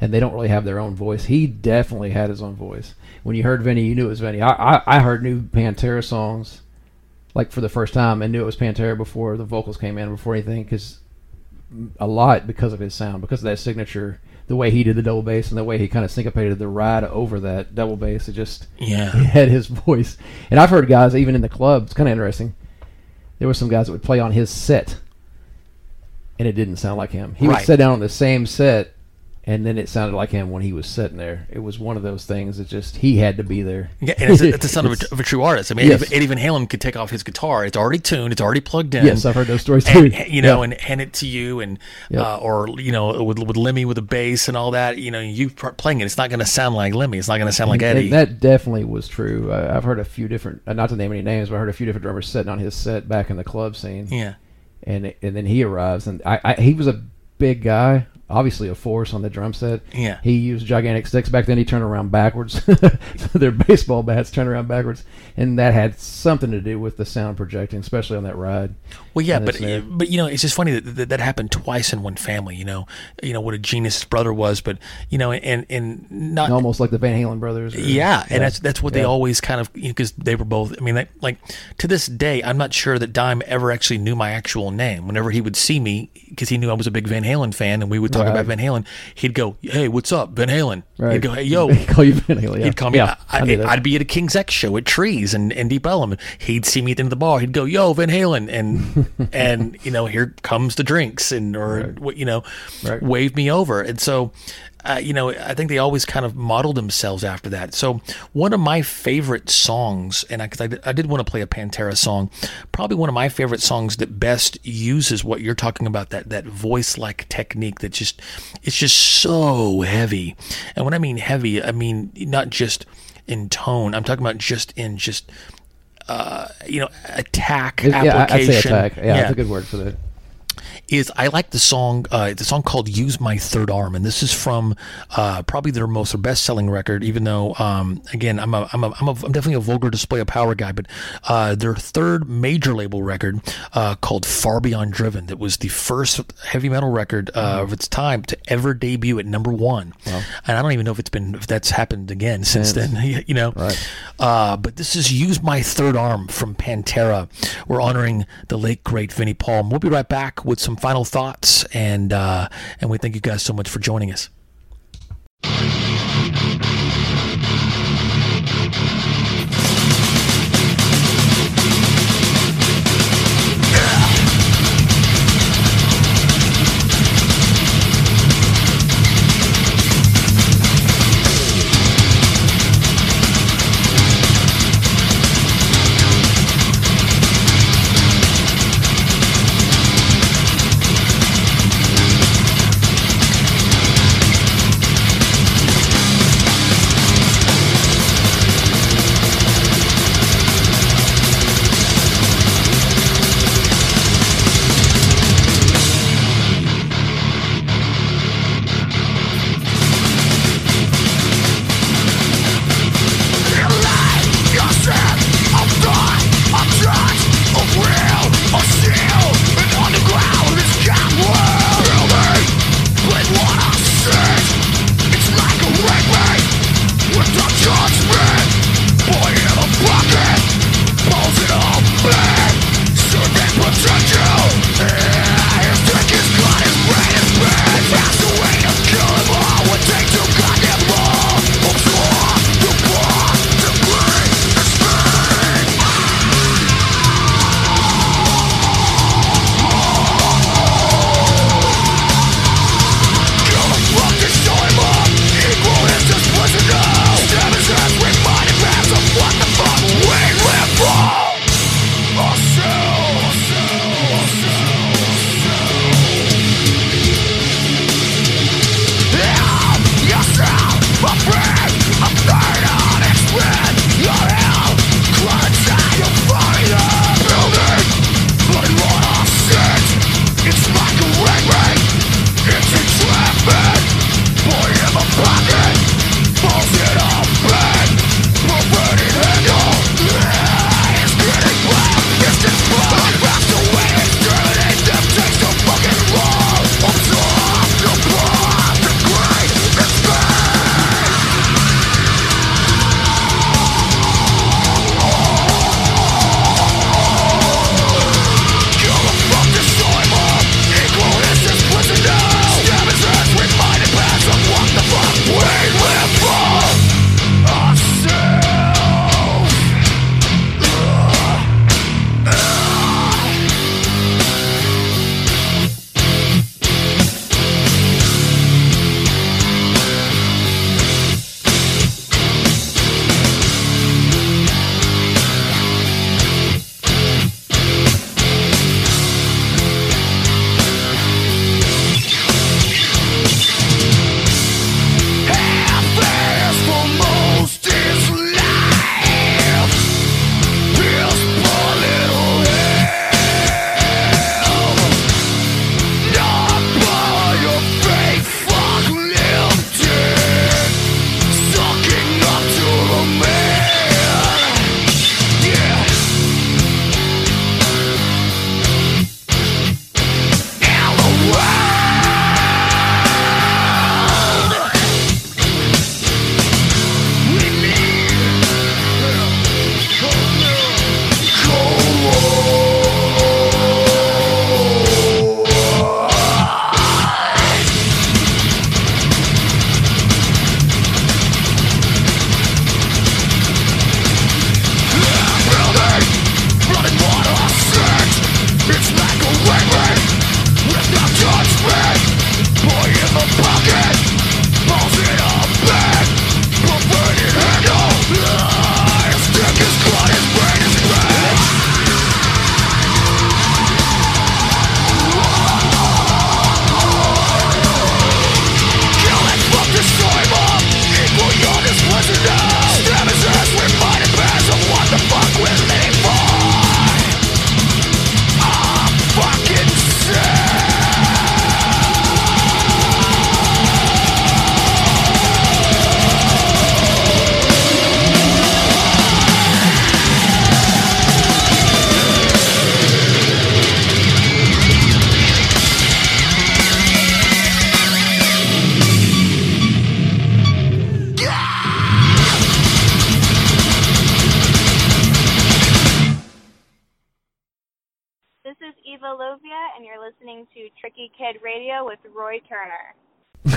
and they don't really have their own voice. He definitely had his own voice. When you heard Vinnie, you knew it was Vinnie. I I, I heard new Pantera songs like for the first time and knew it was Pantera before the vocals came in before anything because a lot because of his sound because of that signature the way he did the double bass and the way he kind of syncopated the ride over that double bass it just Yeah. had his voice. And I've heard guys even in the club it's kind of interesting there were some guys that would play on his set and it didn't sound like him. He would sit down on the same set and then it sounded like him when he was sitting there it was one of those things that just he had to be there Yeah, and it's, it's the sound of a, of a true artist. I mean, Yes. Eddie, Eddie Van Halen could take off his guitar; it's already tuned, it's already plugged in. Yes, I've heard those stories too. and, you know, Yeah. and hand it to you, and uh, or you know, with with Lemmy with the bass and all that. You know, you playing it, it's not going to sound like Lemmy. It's not going to sound like And Eddie. That definitely was true. Uh, I've heard a few different, uh, not to name any names, but I heard a few different drummers sitting on his set back in the club scene. yeah, And and then he arrives, and I, I he was a big guy, obviously a force on the drum set. Yeah. He used gigantic sticks back then. He turned around backwards. Their baseball bats turned around backwards, and that had something to do with the sound projecting, especially on that ride. Well, yeah, but there. but you know, it's just funny that, that that happened twice in one family. You know, you know what a genius his brother was, but you know, and and not Almost like the Van Halen brothers. or- Yeah, and that's that's what they always kind of because they were both. I mean, like, like to this day, I'm not sure that Dime ever actually knew my actual name. Whenever he would see me, because he knew I was a big Van Halen fan, and we would talk Right. about Van Halen, he'd go, "Hey, what's up, Van Halen?" Right. He'd go, "Hey, yo." He'd call you Van Halen. Yeah. He'd call me. Yeah, I I, knew that. would be at a King's X show at Trees and, and Deep Ellum. He'd see me at the end of the bar. He'd go, "Yo, Van Halen," and and you know, here comes the drinks, and or what you know, Right. wave me over. And so, uh, you know, I think they always kind of modeled themselves after that. So one of my favorite songs, and I, 'cause I, did, I did want to play a Pantera song, probably one of my favorite songs that best uses what you're talking about that that voice like technique that just it's just so heavy. And when I mean heavy, I mean not just in tone. I'm talking about just in just uh, you know attack It- yeah, I- I'd application. say attack. Yeah, that's a good word for that. Is I like the song, uh, the song called "Use My Third Arm," and this is from uh, probably their most their best selling record. Even though, um, again, I'm a, I'm a, I'm a, I'm definitely a vulgar display of power guy, but uh, their third major label record uh, called "Far Beyond Driven" that was the first heavy metal record uh, of its time to ever debut at number one, and I don't even know if it's been if that's happened again since Since. then. you know, Right. uh, but this is "Use My Third Arm" from Pantera. We're honoring the late great Vinnie Paul. We'll be right back with some final thoughts, and uh, and we thank you guys so much for joining us.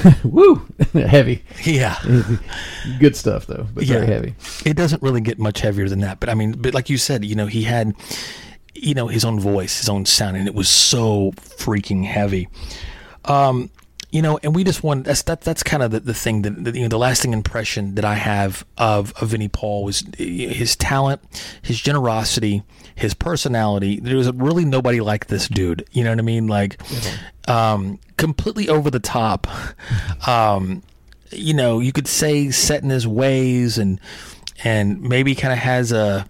Woo, heavy. Yeah. Good stuff though, but very heavy. It doesn't really get much heavier than that. But I mean, but like you said, you know, he had, you know, his own voice, his own sound, and it was so freaking heavy. Um, you know, and we just want that's that that's kind of the, the thing that, that you know the lasting impression that I have of of Vinnie Paul was his talent, his generosity, his personality. There was really nobody like this dude. You know what I mean? Like, um, completely over the top. Um, you know, you could say set in his ways and and maybe kind of has a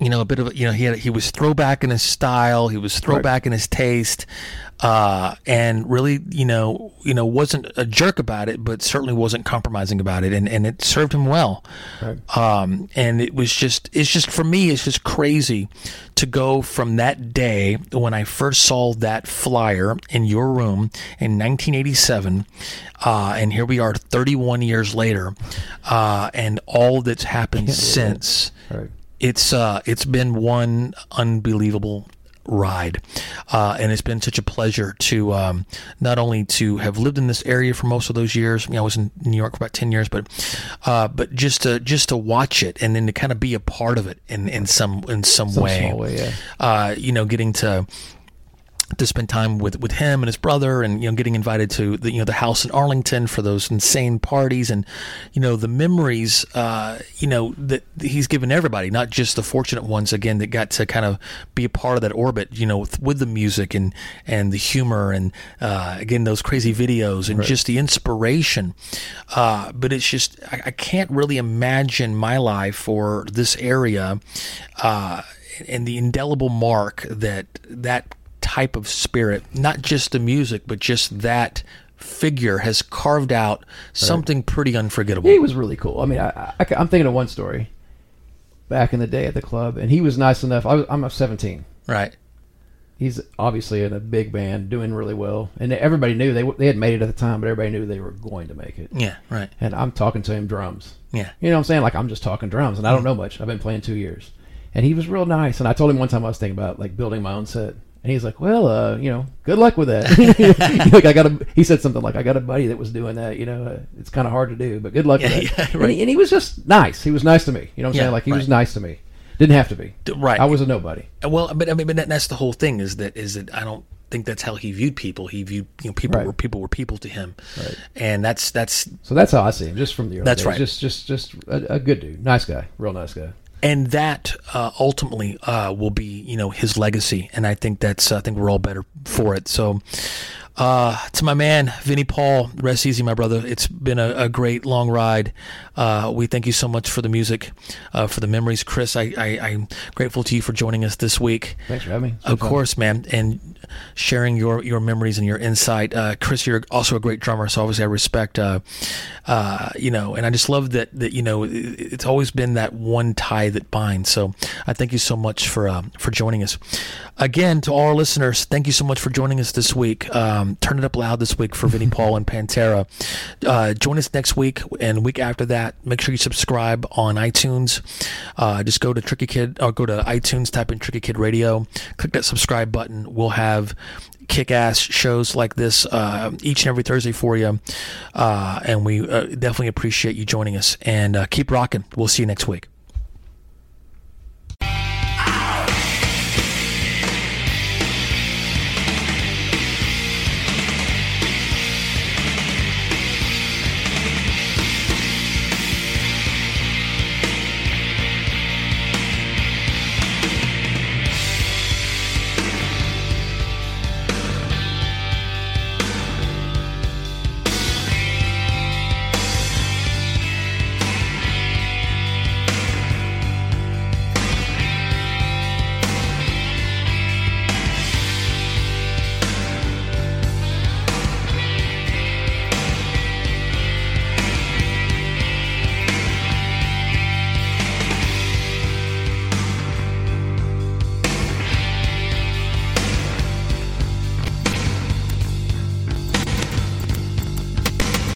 you know a bit of a, you know he had he was throwback in his style he was throwback in his taste uh and really you know you know wasn't a jerk about it but certainly wasn't compromising about it. And and it served him well. Um and it was just it's just for me it's just crazy to go from that day when I first saw that flyer in your room in 1987 uh and here we are 31 years later uh and all that's happened since. Right. it's uh it's been one unbelievable ride uh and it's been such a pleasure to um not only to have lived in this area for most of those years you know, I was in New York for about 10 years but uh but just to just to watch it and then to kind of be a part of it in in some in some, Some way way, yeah. uh you know getting to to spend time with, with him and his brother and you know getting invited to the you know the house in Arlington for those insane parties. And you know the memories uh you know that he's given everybody not just the fortunate ones again that got to kind of be a part of that orbit you know with, with the music and and the humor and uh again those crazy videos and just the inspiration. Uh but it's just I, I can't really imagine my life or this area uh and the indelible mark that that type of spirit, not just the music, but just that figure has carved out something pretty unforgettable. He was really cool. I mean, I, I, am thinking of one story back in the day at the club, and he was nice enough. I was, I'm a 17. Right. He's obviously in a big band, doing really well, and everybody knew they they had made it at the time, but everybody knew they were going to make it. Yeah, right. And I'm talking to him drums. Yeah. You know what I'm saying? Like I'm just talking drums, and I don't mm. know much. I've been playing two years, and he was real nice. And I told him one time I was thinking about like building my own set, and he's like, "Well, uh, you know, good luck with that." like I got a, he said something like, "I got a buddy that was doing that. You know, uh, it's kind of hard to do, but good luck Yeah, with that." yeah, and, right. he, and he was just nice. He was nice to me. You know what I'm Yeah, saying? Like he was nice to me. Didn't have to be. Right. I was a nobody. Well, but I mean, but that, that's the whole thing is that is that I don't think that's how he viewed people. He viewed you know people Right. were people were people to him, Right. and that's that's So that's how I see him, just from the early That's days. right. Just, just, just a, a good dude, nice guy, real nice guy. And that uh, ultimately uh, will be you know his legacy, and I think that's I think we're all better for it. So. Uh, to my man, Vinnie Paul, rest easy, my brother. It's been a, a great long ride. Uh, we thank you so much for the music, uh, for the memories. Chris, I, I, I'm grateful to you for joining us this week. Thanks for having me. Of fun. course, man, and sharing your, your memories and your insight. Uh, Chris, you're also a great drummer, so obviously I respect, uh, uh, you know, and I just love that, that you know, it, it's always been that one tie that binds. So I thank you so much for, uh, for joining us. Again, to all our listeners, thank you so much for joining us this week. Um, turn it up loud this week for Vinnie Paul and Pantera. Uh, join us next week and week after that. Make sure you subscribe on iTunes. Uh, just go to Tricky Kid or go to iTunes, type in Tricky Kid Radio, click that subscribe button. We'll have kick-ass shows like this uh, each and every Thursday for you, uh, and we uh, definitely appreciate you joining us. And uh, keep rocking. We'll see you next week.